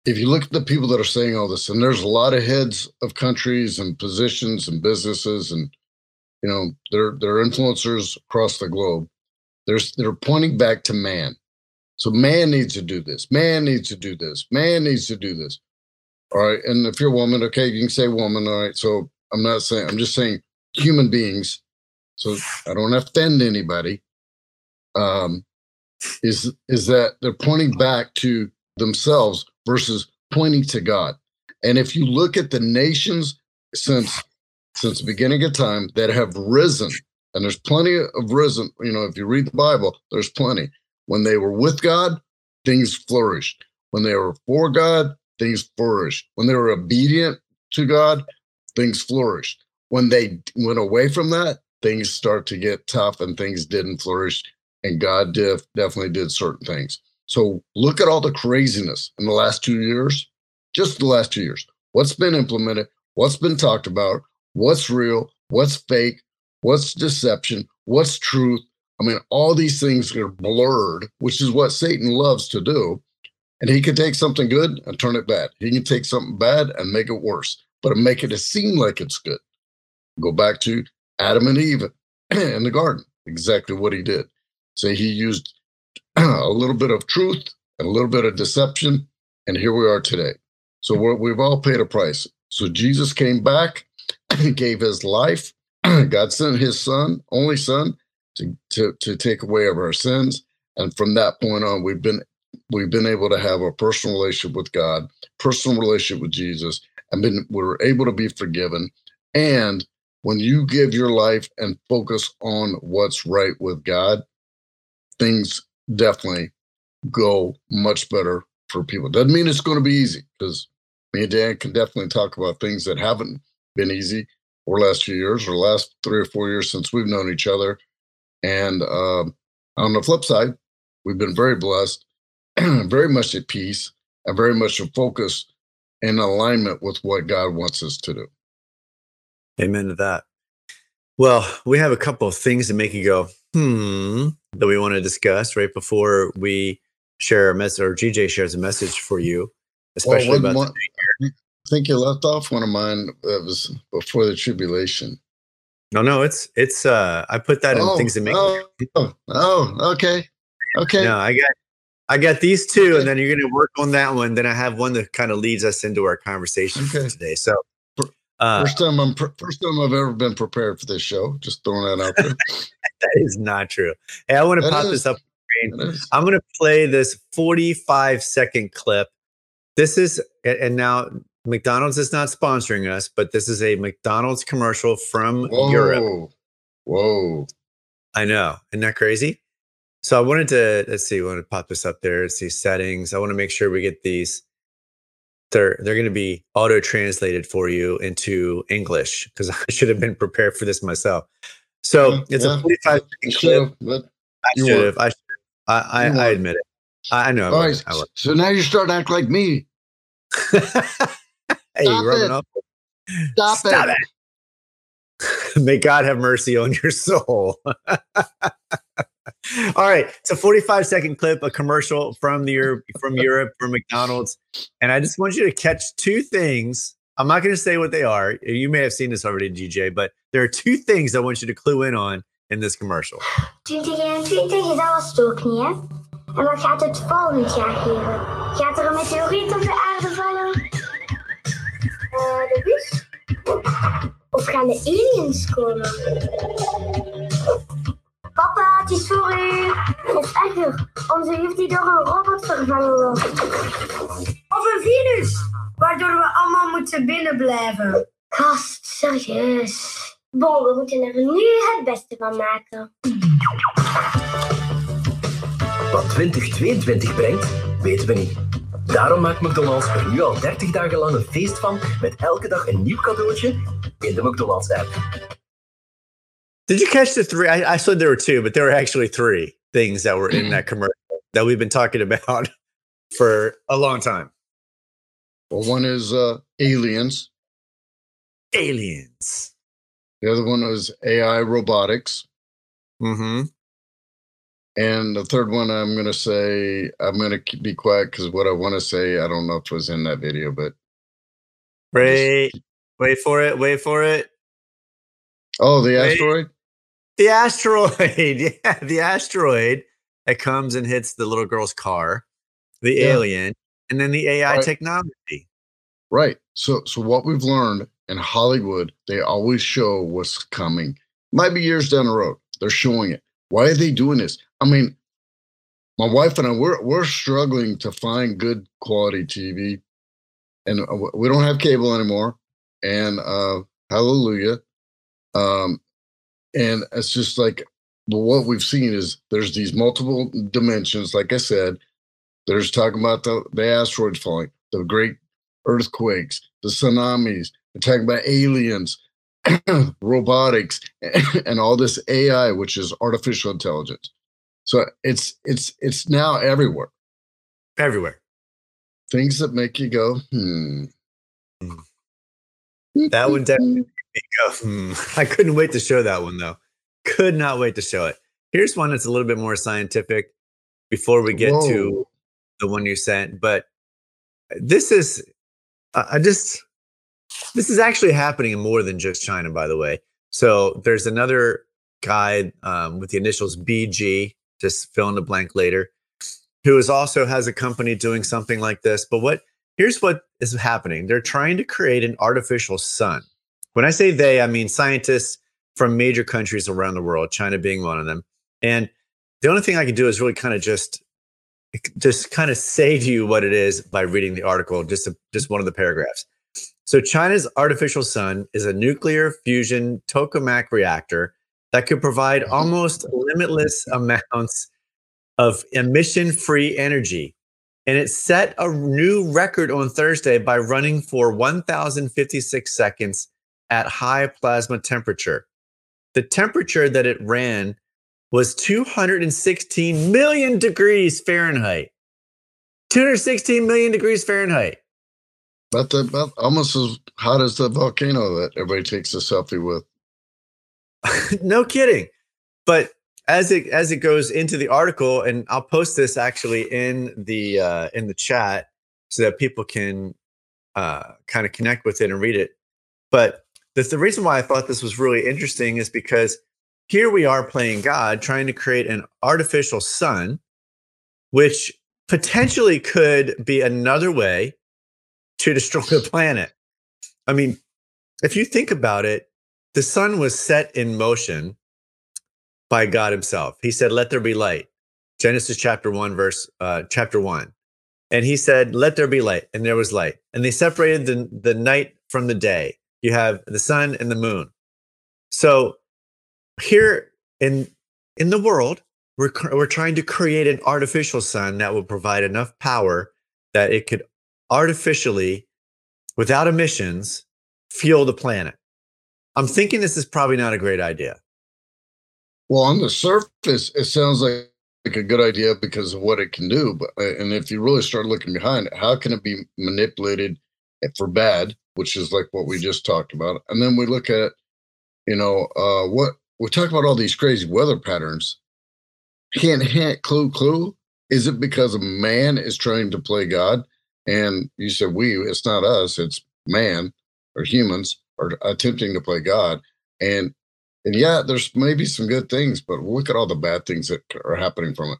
if you look at the people that are saying all this, and there's a lot of heads of countries and positions and businesses, and you know, they're they're influencers across the globe. There's they're pointing back to man. So man needs to do this. Man needs to do this. Man needs to do this. All right. And if you're a woman, okay, you can say woman. All right. So I'm not saying I'm just saying human beings. So I don't offend anybody. Um, is is that they're pointing back to themselves versus pointing to God. And if you look at the nations since since the beginning of time that have risen, and there's plenty of risen, you know, if you read the Bible, there's plenty. When they were with God, things flourished. When they were for God, things flourished. When they were obedient to God, things flourished. When they went away from that, things start to get tough and things didn't flourish. And God def- definitely did certain things. So look at all the craziness in the last two years, just the last two years. What's been implemented? What's been talked about? What's real? What's fake? What's deception? What's truth? I mean, all these things are blurred, which is what Satan loves to do. And he can take something good and turn it bad. He can take something bad and make it worse, but make it seem like it's good. Go back to Adam and Eve in the garden, exactly what he did. So he used a little bit of truth and a little bit of deception, and here we are today. So we're, we've all paid a price. So Jesus came back, gave his life. God sent his son, only son, to, to, to take away of our sins. And from that point on, we've been we've been able to have a personal relationship with God, personal relationship with Jesus, and been we're able to be forgiven. And when you give your life and focus on what's right with God, things definitely go much better for people. Doesn't mean it's going to be easy because me and Dan can definitely talk about things that haven't been easy the last few years or last three or four years since we've known each other. And uh, on the flip side, we've been very blessed, very much at peace, and very much focused in alignment with what God wants us to do. Amen to that. Well, we have a couple of things to make you go, hmm, that we want to discuss right before we share a message or GJ shares a message for you, especially Well, about one- I think you left off one of mine that was before the tribulation. no, no, it's it's uh I put that in Oh, things that make oh, oh, oh, okay. Okay. no, I got I got these two, and then you're gonna work on that one. Then I have one that kind of leads us into our conversation Okay. today. So uh, First time I'm first time I've ever been prepared for this show. Just throwing that out there. that is not true. Hey, I want to pop is. this up. I'm going to play this 45 second clip. This is, and now McDonald's is not sponsoring us, but this is a McDonald's commercial from Europe. Whoa. Whoa. I know. Isn't that crazy? So I wanted to, let's see, I want to pop this up there. Let's see settings. I want to make sure we get these. They're, they're going to be auto translated for you into English because I should have been prepared for this myself. So mm-hmm, Yeah, it's yeah. a 45 clip. should but I should have. I, should. I, I, I admit it. I I know. All right. I. So now you're starting to act like me. hey, Stop rubbing it. up. Stop, Stop it. it. May God have mercy on your soul. All right, it's a 45 second clip, a commercial from the Europe, from Europe, from McDonald's, and I just want you to catch two things. I'm not going to say what they are. You may have seen this already, GJ, but there are two things I want you to clue in on in this commercial. 2021 is alles doorknieën. En wat gaat het volgend jaar geven? Gaat er een de bus? Of? Papa, het is voor u. Of erger, onze juf die door een robot vervangen wordt. Of een virus, waardoor we allemaal moeten binnenblijven. Gast, serieus. Bon, we moeten er nu het beste van maken. Wat 2022 brengt, weten we niet. Daarom maakt McDonald's er nu al 30 dagen lang een feest van met elke dag een nieuw cadeautje in de McDonald's app. Did you catch the three? I, I said there were two, but there were actually three things that were in that commercial that we've been talking about for a long time. Well, one is uh, aliens. Aliens. The other one was AI robotics. Mm-hmm. And the third one, I'm going to say, I'm going to be quiet because what I want to say, I don't know if it was in that video, but Wait, wait for it. Wait for it. oh, the Wait. asteroid? The asteroid. Yeah, the asteroid that comes and hits the little girl's car, the Yeah. alien, and then the AI Right. technology. Right. So, so what we've learned in Hollywood, they always show what's coming. Might be years down the road. They're showing it. Why are they doing this? I mean, my wife and I, we're we're struggling to find good quality TV, and uh, we don't have cable anymore. And uh, hallelujah. Um, and it's just like, well, what we've seen is there's these multiple dimensions. Like I said, there's talking about the the asteroids falling, the great earthquakes, the tsunamis. They're talking about aliens, robotics, and all this AI, which is artificial intelligence. So it's it's it's now everywhere. Everywhere. Things that make you go, hmm. That one definitely go, hmm. I couldn't wait to show that one though. Could not wait to show it. Here's one that's a little bit more scientific before we get to the one you sent. But this is, I I just, this is actually happening in more than just China, by the way. So there's another guy um, with the initials BG, just fill in the blank later, who is also has a company doing something like this. But what here's what is happening: they're trying to create an artificial sun. When I say they, I mean scientists from major countries around the world, China being one of them. And the only thing I can do is really kind of just just kind of say to you what it is by reading the article, just a, just one of the paragraphs. So China's artificial sun is a nuclear fusion tokamak reactor that could provide mm-hmm. almost limitless amounts of emission-free energy. And it set a new record on Thursday by running for 1056 seconds at high plasma temperature. The temperature that it ran was 216 million degrees Fahrenheit. 216 million degrees Fahrenheit. About, the, about almost as hot as the volcano that everybody takes a selfie with. no kidding. But as it as it goes into the article, and I'll post this actually in the uh, in the chat so that people can uh, kind of connect with it and read it. But the, the reason why I thought this was really interesting is because here we are playing God, trying to create an artificial sun, which potentially could be another way to destroy the planet. I mean, if you think about it, the sun was set in motion by God Himself. He said, "Let there be light." Genesis chapter one, verse uh, chapter one, and He said, "Let there be light," and there was light. And they separated the the night from the day. You have the sun and the moon. So here in in the world, we're we're trying to create an artificial sun that will provide enough power that it could artificially, without emissions, fuel the planet. I'm thinking this is probably not a great idea. Well, on the surface, it sounds like, like a good idea because of what it can do. But uh, and if you really start looking behind it, how can it be manipulated for bad, which is like what we just talked about? And then we look at, you know, uh, what we talk about all these crazy weather patterns. Hint, hint, clue, clue. Is it because a man is trying to play God? And you said we, it's not us, it's man or humans are attempting to play God. And and yeah, there's maybe some good things, but look at all the bad things that are happening from it,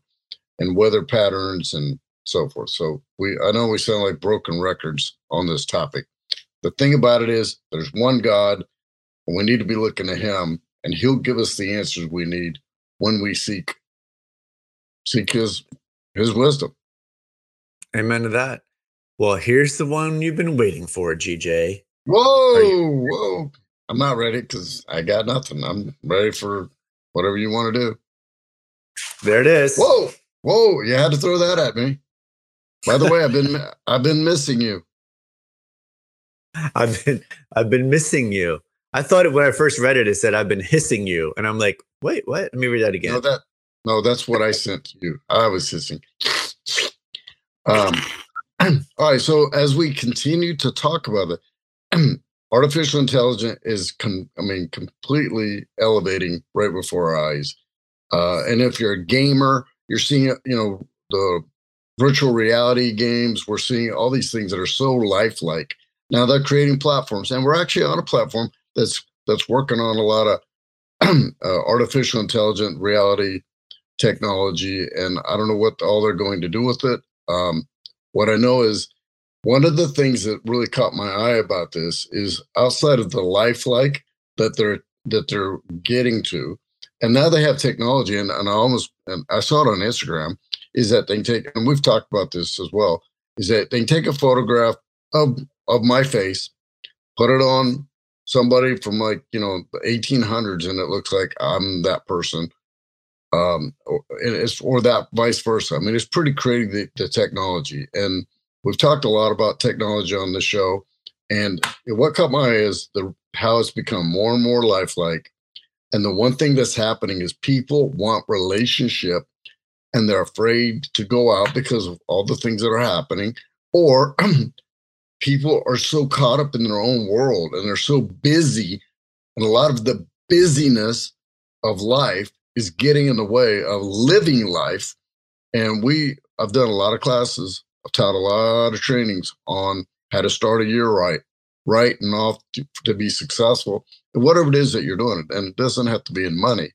and weather patterns and so forth. So we, I know we sound like broken records on this topic. The thing about it is, there's one God, and we need to be looking to Him, and He'll give us the answers we need when we seek seek His His wisdom. Amen to that. Well, here's the one you've been waiting for, GJ. Whoa, whoa. I'm not ready because I got nothing. I'm ready for whatever you want to do. There it is. Whoa, whoa! You had to throw that at me. By the way, I've been I've been missing you. I've been I've been missing you. I thought when I first read it, it said I've been hissing you, and I'm like, wait, what? Let me read that again. No, that no, that's what I sent to you. I was hissing. Um, all right. So as we continue to talk about it, artificial intelligence is, com- I mean, completely elevating right before our eyes. Uh, and if you're a gamer, you're seeing, you know, the virtual reality games. We're seeing all these things that are so lifelike. Now they're creating platforms, and we're actually on a platform that's that's working on a lot of uh, artificial intelligent reality technology, and I don't know what all they're going to do with it. Um, what I know is one of the things that really caught my eye about this is outside of the lifelike that they're that they're getting to, and now they have technology, and, and I almost and I saw it on Instagram, is that they can take, and we've talked about this as well, is that they can take a photograph of of my face, put it on somebody from like you know the 1800s, and it looks like I'm that person, um, or, it's or that vice versa. I mean, it's pretty creative the, the technology, and we've talked a lot about technology on the show. And what caught my eye is the how it's become more and more lifelike. And the one thing that's happening is people want relationship and they're afraid to go out because of all the things that are happening. Or people are so caught up in their own world and they're so busy. And a lot of the busyness of life is getting in the way of living life. And we, I've done a lot of classes, I've taught a lot of trainings on how to start a year right, right and off to, to be successful, whatever it is that you're doing. And it doesn't have to be in money.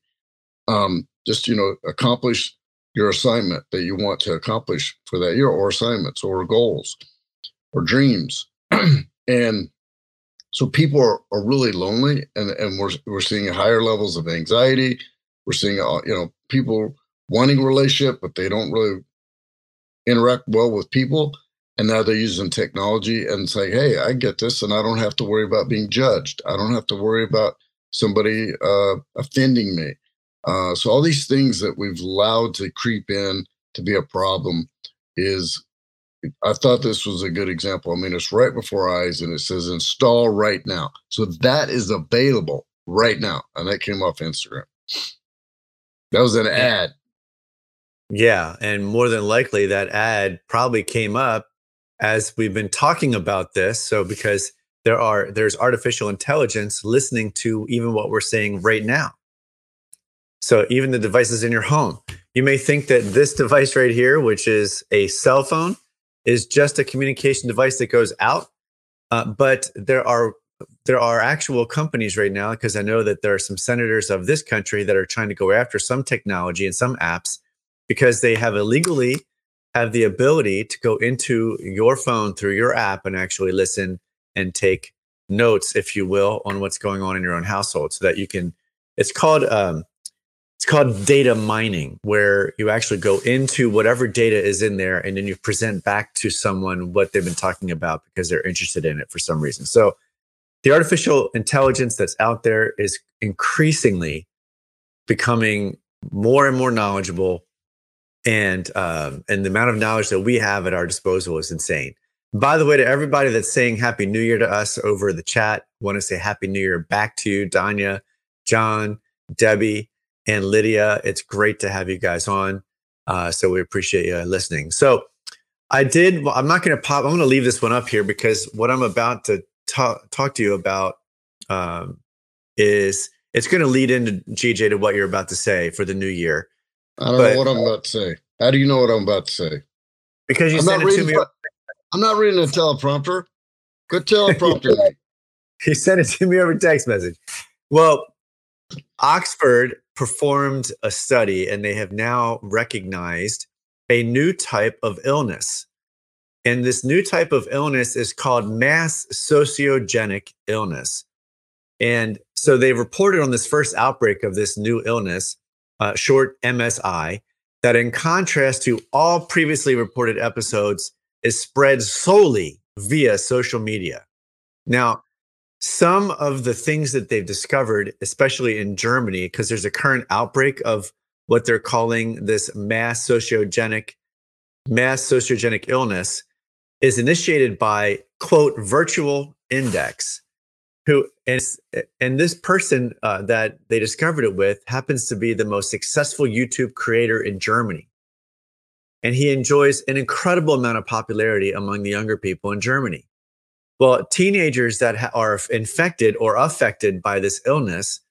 Um, just, you know, accomplish your assignment that you want to accomplish for that year, or assignments, or goals, or dreams. and So people are, are really lonely, and and we're we're seeing higher levels of anxiety. We're seeing uh, you know people wanting a relationship, but they don't really interact well with people. And now they're using technology and say, "Hey, I get this, and I don't have to worry about being judged. I don't have to worry about somebody uh, offending me." Uh, so all these things that we've allowed to creep in to be a problem is I thought this was a good example. I mean, it's right before our eyes and it says install right now. So that is available right now. And that came off Instagram. That was an ad. Yeah. And more than likely, that ad probably came up as we've been talking about this. So, because there are, there's artificial intelligence listening to even what we're saying right now. So, even the devices in your home, you may think that this device right here, which is a cell phone, is just a communication device that goes out. Uh, but there are there are actual companies right now because I know that there are some senators of this country that are trying to go after some technology and some apps because they have illegally have the ability to go into your phone through your app and actually listen and take notes, if you will, on what's going on in your own household, so that you can. It's called um, it's called data mining, where you actually go into whatever data is in there and then you present back to someone what they've been talking about because they're interested in it for some reason. So the artificial intelligence that's out there is increasingly becoming more and more knowledgeable. And um, and the amount of knowledge that we have at our disposal is insane. By the way, to everybody that's saying Happy New Year to us over the chat, want to say Happy New Year back to you, Danya, John, Debbie and Lydia. It's great to have you guys on. Uh, so we appreciate you listening. So I did. I'm not going to pop. I'm going to leave this one up here because what I'm about to talk talk to you about um, is it's going to lead into GJ to what you're about to say for the new year. I don't but, know what I'm about to say. How do you know what I'm about to say? Because you I'm sent it to me. I'm not reading a teleprompter. Good teleprompter. he sent it to me over text message. Well, Oxford performed a study and they have now recognized a new type of illness. And this new type of illness is called mass sociogenic illness. And so they reported on this first outbreak of this new illness, uh, short MSI, that in contrast to all previously reported episodes, is spread solely via social media. Now, some of the things that they've discovered, especially in Germany, because there's a current outbreak of what they're calling this mass sociogenic mass sociogenic illness, is initiated by quote virtual index, who and, and this person uh, that they discovered it with happens to be the most successful YouTube creator in Germany. And he enjoys an incredible amount of popularity among the younger people in Germany. Well, teenagers that are infected or affected by this illness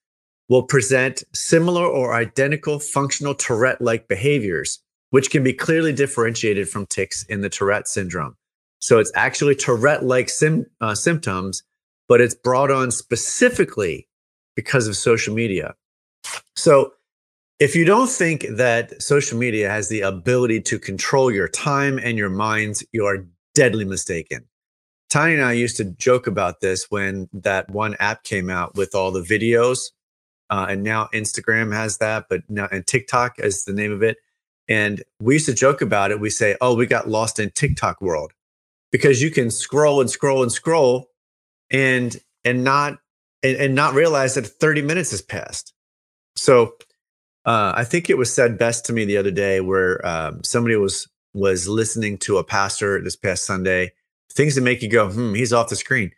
will present similar or identical functional Tourette like behaviors, which can be clearly differentiated from tics in the Tourette syndrome. So it's actually Tourette like sim- uh, symptoms, but it's brought on specifically because of social media. So if you don't think that social media has the ability to control your time and your minds, you are deadly mistaken. Tanya and I used to joke about this when that one app came out with all the videos, uh, and now Instagram has that, but now and TikTok is the name of it. And we used to joke about it. We say, "Oh, we got lost in TikTok world," because you can scroll and scroll and scroll, and and not and, and not realize that 30 minutes has passed. So uh, I think it was said best to me the other day where um, somebody was was listening to a pastor this past Sunday things that make you go, hmm, he's off the screen.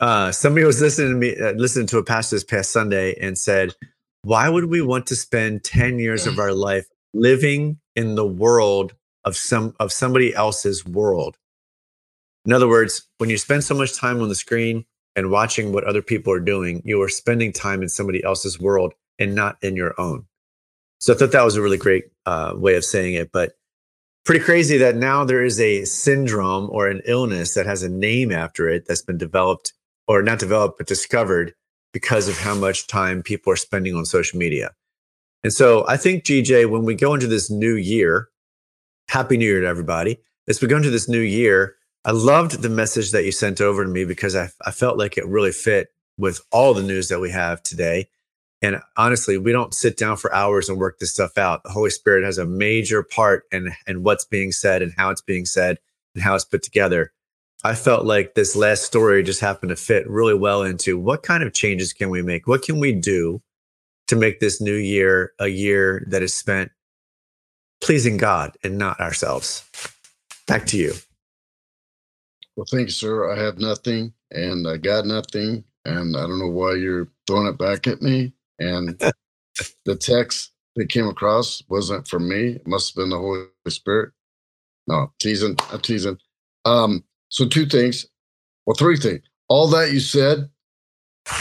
Uh, somebody was listening to me, uh, listening to a pastor this past Sunday and said, why would we want to spend 10 years of our life living in the world of some of somebody else's world? In other words, when you spend so much time on the screen and watching what other people are doing, you are spending time in somebody else's world and not in your own. So I thought that was a really great uh, way of saying it. But pretty crazy that now there is a syndrome or an illness that has a name after it that's been developed or not developed but discovered because of how much time people are spending on social media. And so I think GJ when we go into this new year, happy new year to everybody. As we go into this new year, I loved the message that you sent over to me because I, I felt like it really fit with all the news that we have today. And honestly, we don't sit down for hours and work this stuff out. The Holy Spirit has a major part in, in what's being said and how it's being said and how it's put together. I felt like this last story just happened to fit really well into what kind of changes can we make? What can we do to make this new year a year that is spent pleasing God and not ourselves? Back to you. Well, thank you, sir. I have nothing and I got nothing. And I don't know why you're throwing it back at me. And the text that came across wasn't from me. It must have been the Holy Spirit. No, teasing. I'm teasing. Um, so two things, well, three things. All that you said,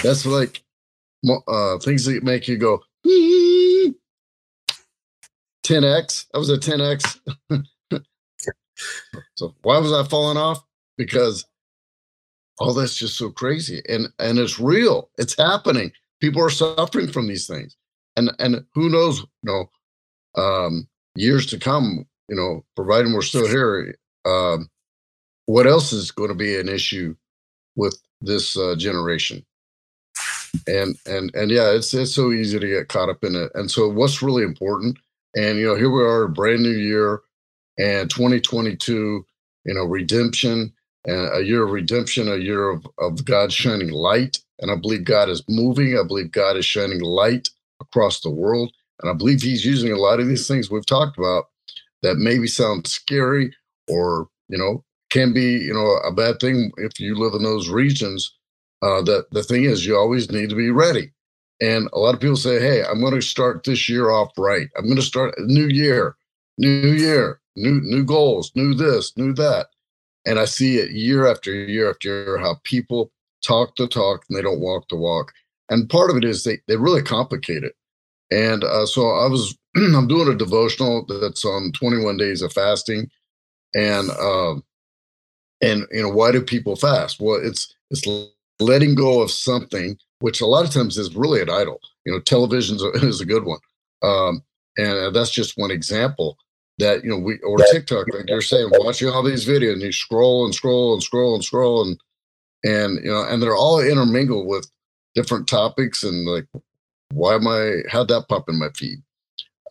that's like uh, things that make you go 10x. I was a 10x. so why was I falling off? Because all that's just so crazy and and it's real. It's happening. People are suffering from these things, and and who knows? You know, um, years to come. You know, providing we're still here. Um, what else is going to be an issue with this uh, generation? And and and yeah, it's it's so easy to get caught up in it. And so, what's really important? And you know, here we are, a brand new year, and 2022. You know, redemption and a year of redemption, a year of of God shining light. And I believe God is moving. I believe God is shining light across the world. And I believe He's using a lot of these things we've talked about that maybe sound scary or you know can be you know a bad thing if you live in those regions uh, that the thing is you always need to be ready and a lot of people say hey i'm going to start this year off right i'm going to start a new year new year new new goals new this new that and i see it year after year after year how people talk the talk and they don't walk the walk and part of it is they, they really complicate it and uh, so i was i'm doing a devotional that's on 21 days of fasting and um, and you know, why do people fast? Well, it's it's letting go of something, which a lot of times is really an idol. You know, television is a good one, um, and that's just one example. That you know, we or TikTok, like you're saying, watching all these videos, and you scroll and scroll and scroll and scroll, and and you know, and they're all intermingled with different topics, and like, why am I? How'd that pop in my feed?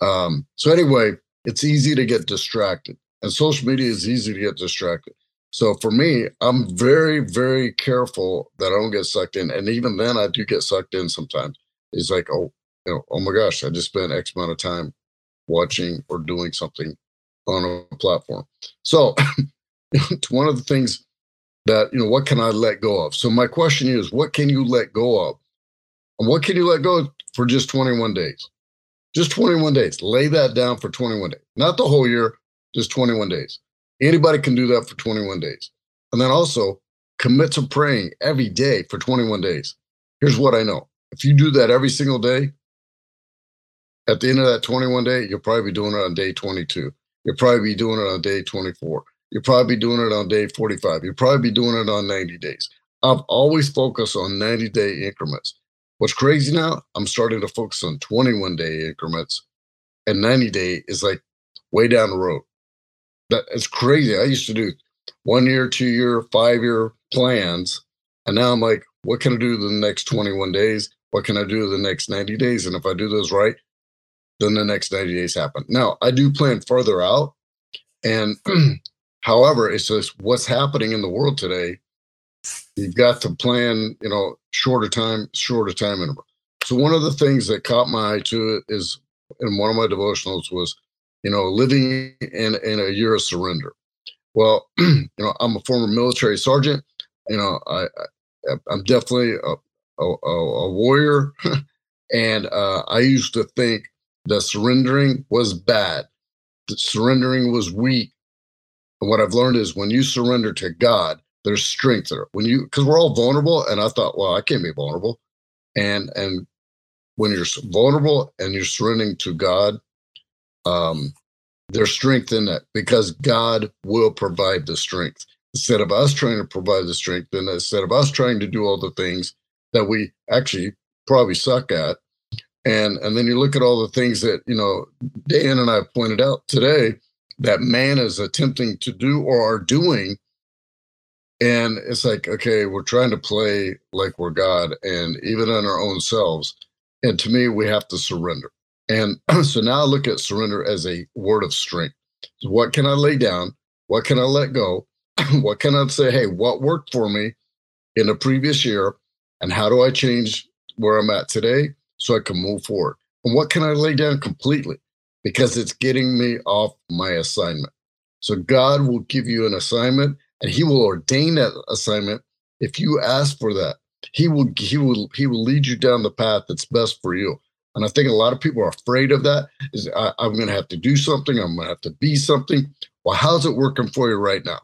Um, so anyway, it's easy to get distracted, and social media is easy to get distracted. So for me, I'm very, very careful that I don't get sucked in. And even then, I do get sucked in sometimes. It's like, oh, you know, oh my gosh, I just spent X amount of time watching or doing something on a platform. So one of the things that, you know, what can I let go of? So my question is, what can you let go of? And what can you let go for just 21 days? Just 21 days. Lay that down for 21 days, not the whole year, just 21 days. Anybody can do that for 21 days. And then also commit to praying every day for 21 days. Here's what I know if you do that every single day, at the end of that 21 day, you'll probably be doing it on day 22. You'll probably be doing it on day 24. You'll probably be doing it on day 45. You'll probably be doing it on 90 days. I've always focused on 90 day increments. What's crazy now, I'm starting to focus on 21 day increments, and 90 day is like way down the road that it's crazy. I used to do one year, two year, five year plans. And now I'm like, what can I do the next 21 days? What can I do the next 90 days? And if I do those right, then the next 90 days happen. Now, I do plan further out. And however, it's just what's happening in the world today. You've got to plan, you know, shorter time, shorter time interval. So one of the things that caught my eye to is in one of my devotionals was you know, living in, in a year of surrender. Well, you know, I'm a former military sergeant. You know, I, I am definitely a, a, a warrior, and uh, I used to think that surrendering was bad. That surrendering was weak. And what I've learned is when you surrender to God, there's strength there. When you, because we're all vulnerable, and I thought, well, I can't be vulnerable, and and when you're vulnerable and you're surrendering to God, um, there's strength in that because God will provide the strength. Instead of us trying to provide the strength, and instead of us trying to do all the things that we actually probably suck at, and and then you look at all the things that you know Dan and I pointed out today that man is attempting to do or are doing And it's like, okay, we're trying to play like we're God and even in our own selves. And to me, we have to surrender. And so now I look at surrender as a word of strength. What can I lay down? What can I let go? what can I say? Hey, what worked for me in the previous year? And how do I change where I'm at today so I can move forward? And what can I lay down completely? Because it's getting me off my assignment. So God will give you an assignment and he will ordain that assignment if you ask for that. He will he will he will lead you down the path that's best for you. And I think a lot of people are afraid of that. Is I, I'm going to have to do something. I'm going to have to be something. Well, how's it working for you right now?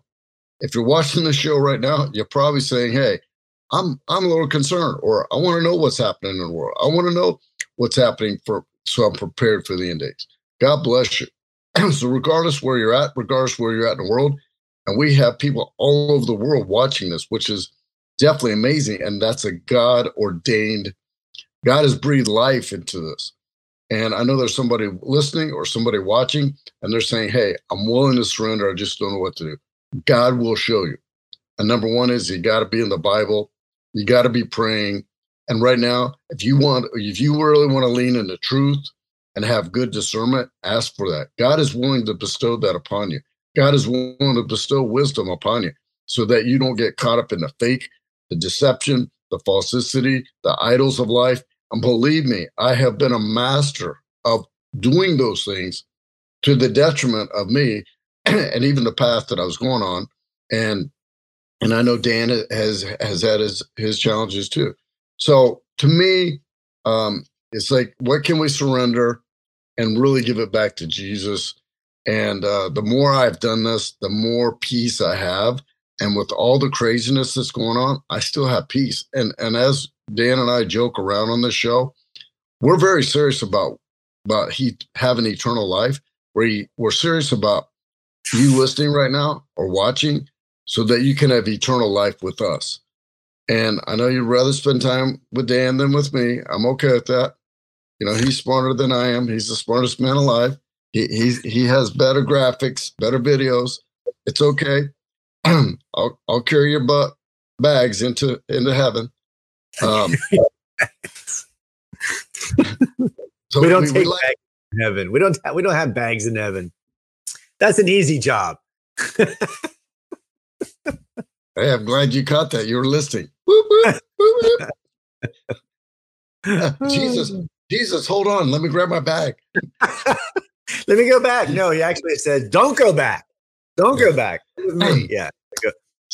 If you're watching the show right now, you're probably saying, "Hey, I'm I'm a little concerned, or I want to know what's happening in the world. I want to know what's happening for so I'm prepared for the end days." God bless you. so, regardless where you're at, regardless where you're at in the world, and we have people all over the world watching this, which is definitely amazing. And that's a God ordained, God has breathed life into this. And I know there's somebody listening or somebody watching, and they're saying, Hey, I'm willing to surrender. I just don't know what to do. God will show you. And number one is you got to be in the Bible, you got to be praying. And right now, if you want, if you really want to lean into truth and have good discernment, ask for that. God is willing to bestow that upon you. God is willing to bestow wisdom upon you so that you don't get caught up in the fake, the deception, the falsity, the idols of life. And believe me, I have been a master of doing those things to the detriment of me and even the path that I was going on. And and I know Dan has has had his his challenges too. So to me, um, it's like what can we surrender and really give it back to Jesus and uh, the more I've done this, the more peace I have. And with all the craziness that's going on, I still have peace. And and as Dan and I joke around on this show, we're very serious about about he having eternal life. We we're serious about you listening right now or watching, so that you can have eternal life with us. And I know you'd rather spend time with Dan than with me. I'm okay with that. You know, he's smarter than I am. He's the smartest man alive. He he's, he has better graphics, better videos. It's okay. I'll I'll carry your butt bags into into heaven. Um, so we don't we, take we like, bags in heaven. We don't we don't have bags in heaven. That's an easy job. hey, I'm glad you caught that. You were listening. Jesus, Jesus, hold on. Let me grab my bag. Let me go back. No, he actually said, "Don't go back. Don't go back." Me. Yeah,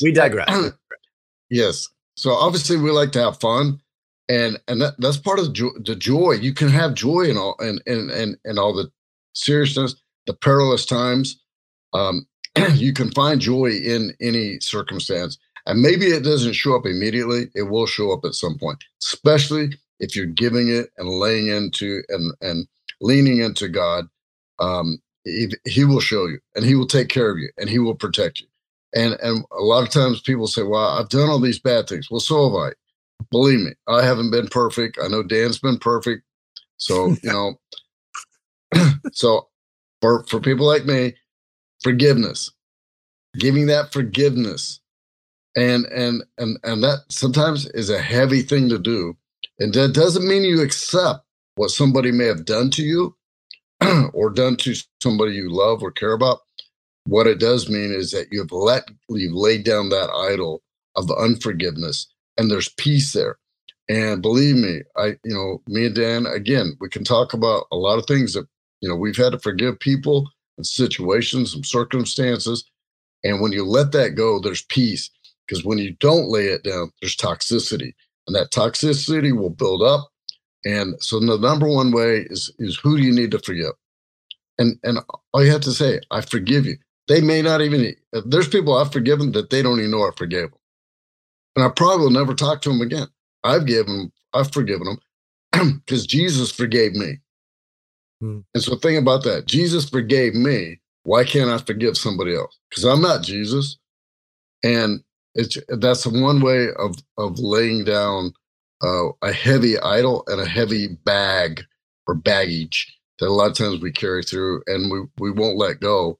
we digress. yes. So obviously, we like to have fun, and and that, that's part of the joy, the joy. You can have joy in all and and and and all the seriousness, the perilous times. Um, you can find joy in any circumstance, and maybe it doesn't show up immediately. It will show up at some point, especially if you're giving it and laying into and and leaning into God um, he, he will show you and he will take care of you and he will protect you. And and a lot of times people say, "Well, I've done all these bad things." Well, so have I. Believe me, I haven't been perfect. I know Dan's been perfect. So you know, so for for people like me, forgiveness, giving that forgiveness, and and and and that sometimes is a heavy thing to do, and that doesn't mean you accept what somebody may have done to you or done to somebody you love or care about, what it does mean is that you've let you've laid down that idol of unforgiveness and there's peace there. And believe me, I you know, me and Dan, again, we can talk about a lot of things that you know we've had to forgive people and situations and circumstances. And when you let that go, there's peace. Because when you don't lay it down, there's toxicity. And that toxicity will build up and so the number one way is is who do you need to forgive? And and all you have to say, I forgive you. They may not even there's people I've forgiven that they don't even know I forgave them. And I probably will never talk to them again. I've given I've forgiven them because Jesus forgave me. Hmm. And so think about that. Jesus forgave me. Why can't I forgive somebody else? Because I'm not Jesus. And it's that's one way of of laying down uh, a heavy idol and a heavy bag or baggage that a lot of times we carry through and we, we won't let go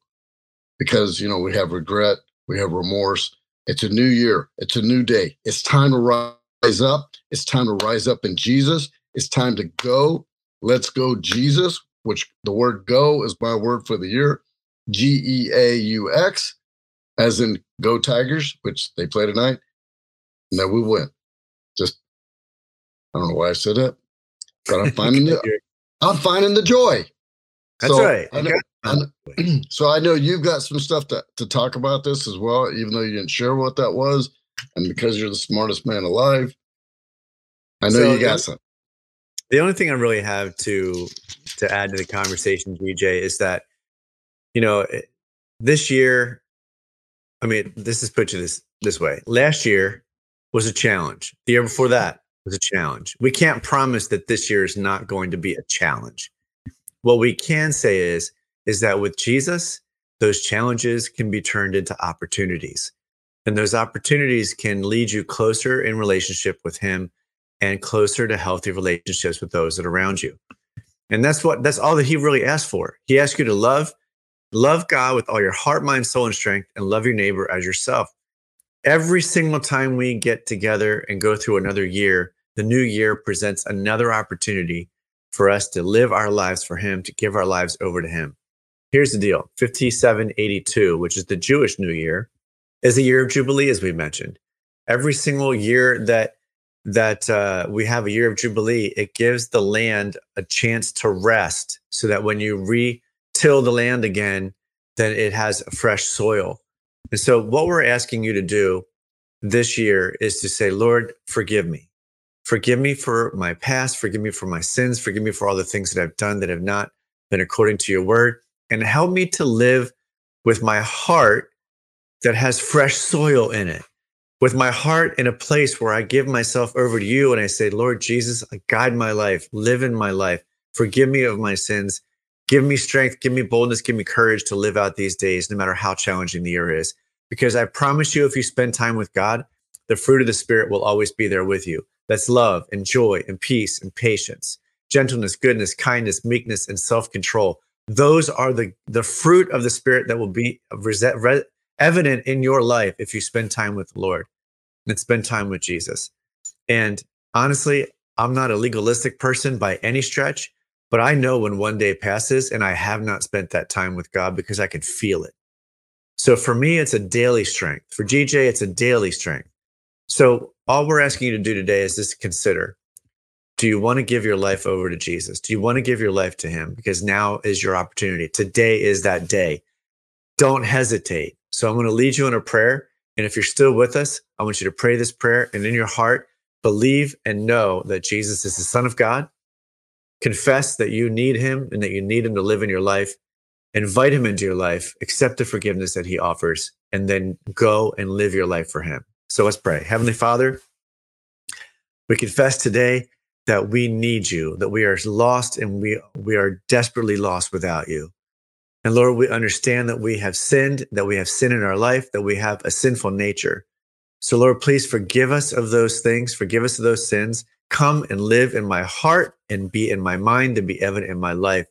because you know we have regret we have remorse It's a new year. It's a new day. It's time to rise up. It's time to rise up in Jesus. It's time to go. Let's go, Jesus, which the word go is my word for the year. G E A U X, as in go Tigers, which they play tonight. And that we win. Just, I don't know why I said that, but I'm finding the, I'm finding the joy. That's So, right. I know- I know- so I know you've got some stuff to, to talk about this as well, even though you didn't share what that was. And because you're the smartest man alive, I know So, you got yeah. some. the only thing I really have to to add to the conversation, GJ, is that you know it- this year. I mean, this is put you this this way. Last year was a challenge. The year before that was a challenge. We can't promise that this year is not going to be a challenge. What we can say is is that with Jesus, those challenges can be turned into opportunities. And those opportunities can lead you closer in relationship with him and closer to healthy relationships with those that are around you. And that's what that's all that he really asked for. He asked you to love love God with all your heart, mind, soul and strength and love your neighbor as yourself. Every single time we get together and go through another year, the new year presents another opportunity for us to live our lives for him, to give our lives over to him. Here's the deal 5782, which is the Jewish New Year, is a year of Jubilee, as we mentioned. Every single year that that uh, we have a year of Jubilee, it gives the land a chance to rest so that when you re-till the land again, then it has fresh soil. And so, what we're asking you to do this year is to say, Lord, forgive me. Forgive me for my past. Forgive me for my sins. Forgive me for all the things that I've done that have not been according to your word. And help me to live with my heart that has fresh soil in it with my heart in a place where I give myself over to you and I say, Lord Jesus, guide my life, live in my life, forgive me of my sins, give me strength, give me boldness, give me courage to live out these days, no matter how challenging the year is. Because I promise you, if you spend time with God, the fruit of the Spirit will always be there with you. That's love and joy and peace and patience, gentleness, goodness, kindness, meekness, and self control. Those are the, the fruit of the Spirit that will be evident in your life if you spend time with the Lord and spend time with Jesus. And honestly, I'm not a legalistic person by any stretch, but I know when one day passes and I have not spent that time with God because I can feel it. So for me, it's a daily strength. For GJ, it's a daily strength. So all we're asking you to do today is just consider do you want to give your life over to Jesus? Do you want to give your life to Him? Because now is your opportunity. Today is that day. Don't hesitate. So I'm going to lead you in a prayer. And if you're still with us, I want you to pray this prayer and in your heart, believe and know that Jesus is the Son of God. Confess that you need Him and that you need Him to live in your life. Invite Him into your life, accept the forgiveness that He offers, and then go and live your life for Him. So let's pray. Heavenly Father, we confess today that we need you, that we are lost and we, we are desperately lost without you. And Lord, we understand that we have sinned, that we have sin in our life, that we have a sinful nature. So, Lord, please forgive us of those things, forgive us of those sins. Come and live in my heart and be in my mind and be evident in my life.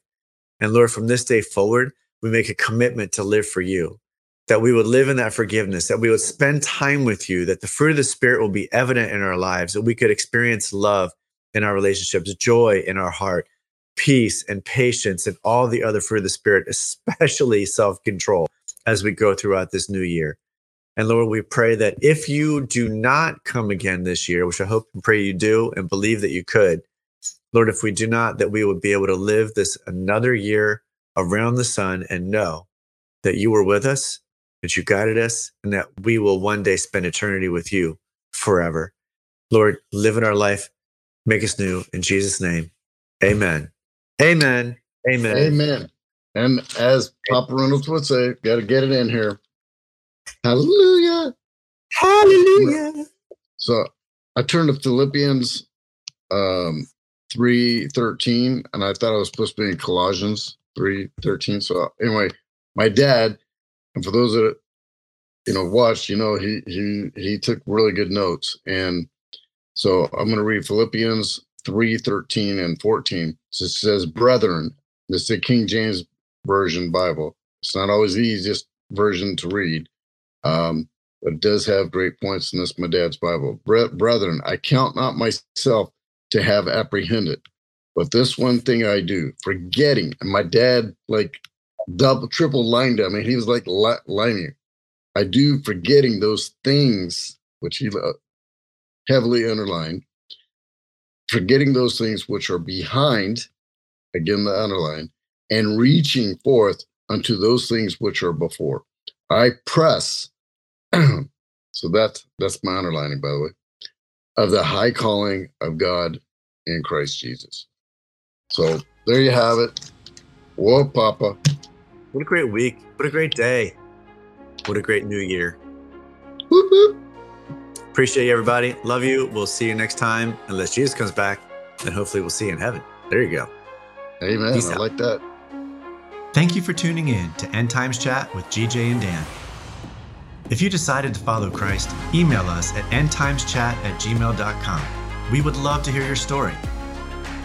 And Lord, from this day forward, we make a commitment to live for you, that we would live in that forgiveness, that we would spend time with you, that the fruit of the Spirit will be evident in our lives, that we could experience love in our relationships, joy in our heart, peace and patience, and all the other fruit of the Spirit, especially self control as we go throughout this new year. And Lord, we pray that if you do not come again this year, which I hope and pray you do and believe that you could, Lord, if we do not, that we would be able to live this another year around the sun and know that you were with us, that you guided us, and that we will one day spend eternity with you forever. Lord, live in our life, make us new. In Jesus' name, amen. Amen. Amen. Amen. And as Papa Reynolds would say, got to get it in here. Hallelujah. Hallelujah. So I turned to Philippians um, three thirteen, and I thought I was supposed to be in Colossians three thirteen. So anyway, my dad, and for those that you know watched, you know he he he took really good notes, and so I'm going to read Philippians three thirteen and fourteen. So it says, "Brethren," this is the King James Version Bible. It's not always the easiest version to read. Um, but it does have great points in this, my dad's Bible. Brethren, I count not myself to have apprehended, but this one thing I do, forgetting. And my dad, like, double, triple lined I mean, he was like lining. I do forgetting those things, which he uh, heavily underlined, forgetting those things which are behind, again, the underline, and reaching forth unto those things which are before. I press. so that's that's my underlining, by the way, of the high calling of God in Christ Jesus. So there you have it. Whoa, Papa. What a great week. What a great day. What a great new year. Whoop, whoop. Appreciate you, everybody. Love you. We'll see you next time. Unless Jesus comes back, and hopefully we'll see you in heaven. There you go. Amen. Peace I out. like that. Thank you for tuning in to End Times Chat with GJ and Dan. If you decided to follow Christ, email us at endtimeschat at gmail.com. We would love to hear your story.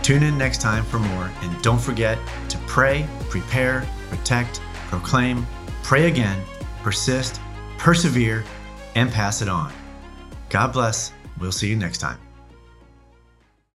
Tune in next time for more, and don't forget to pray, prepare, protect, proclaim, pray again, persist, persevere, and pass it on. God bless. We'll see you next time.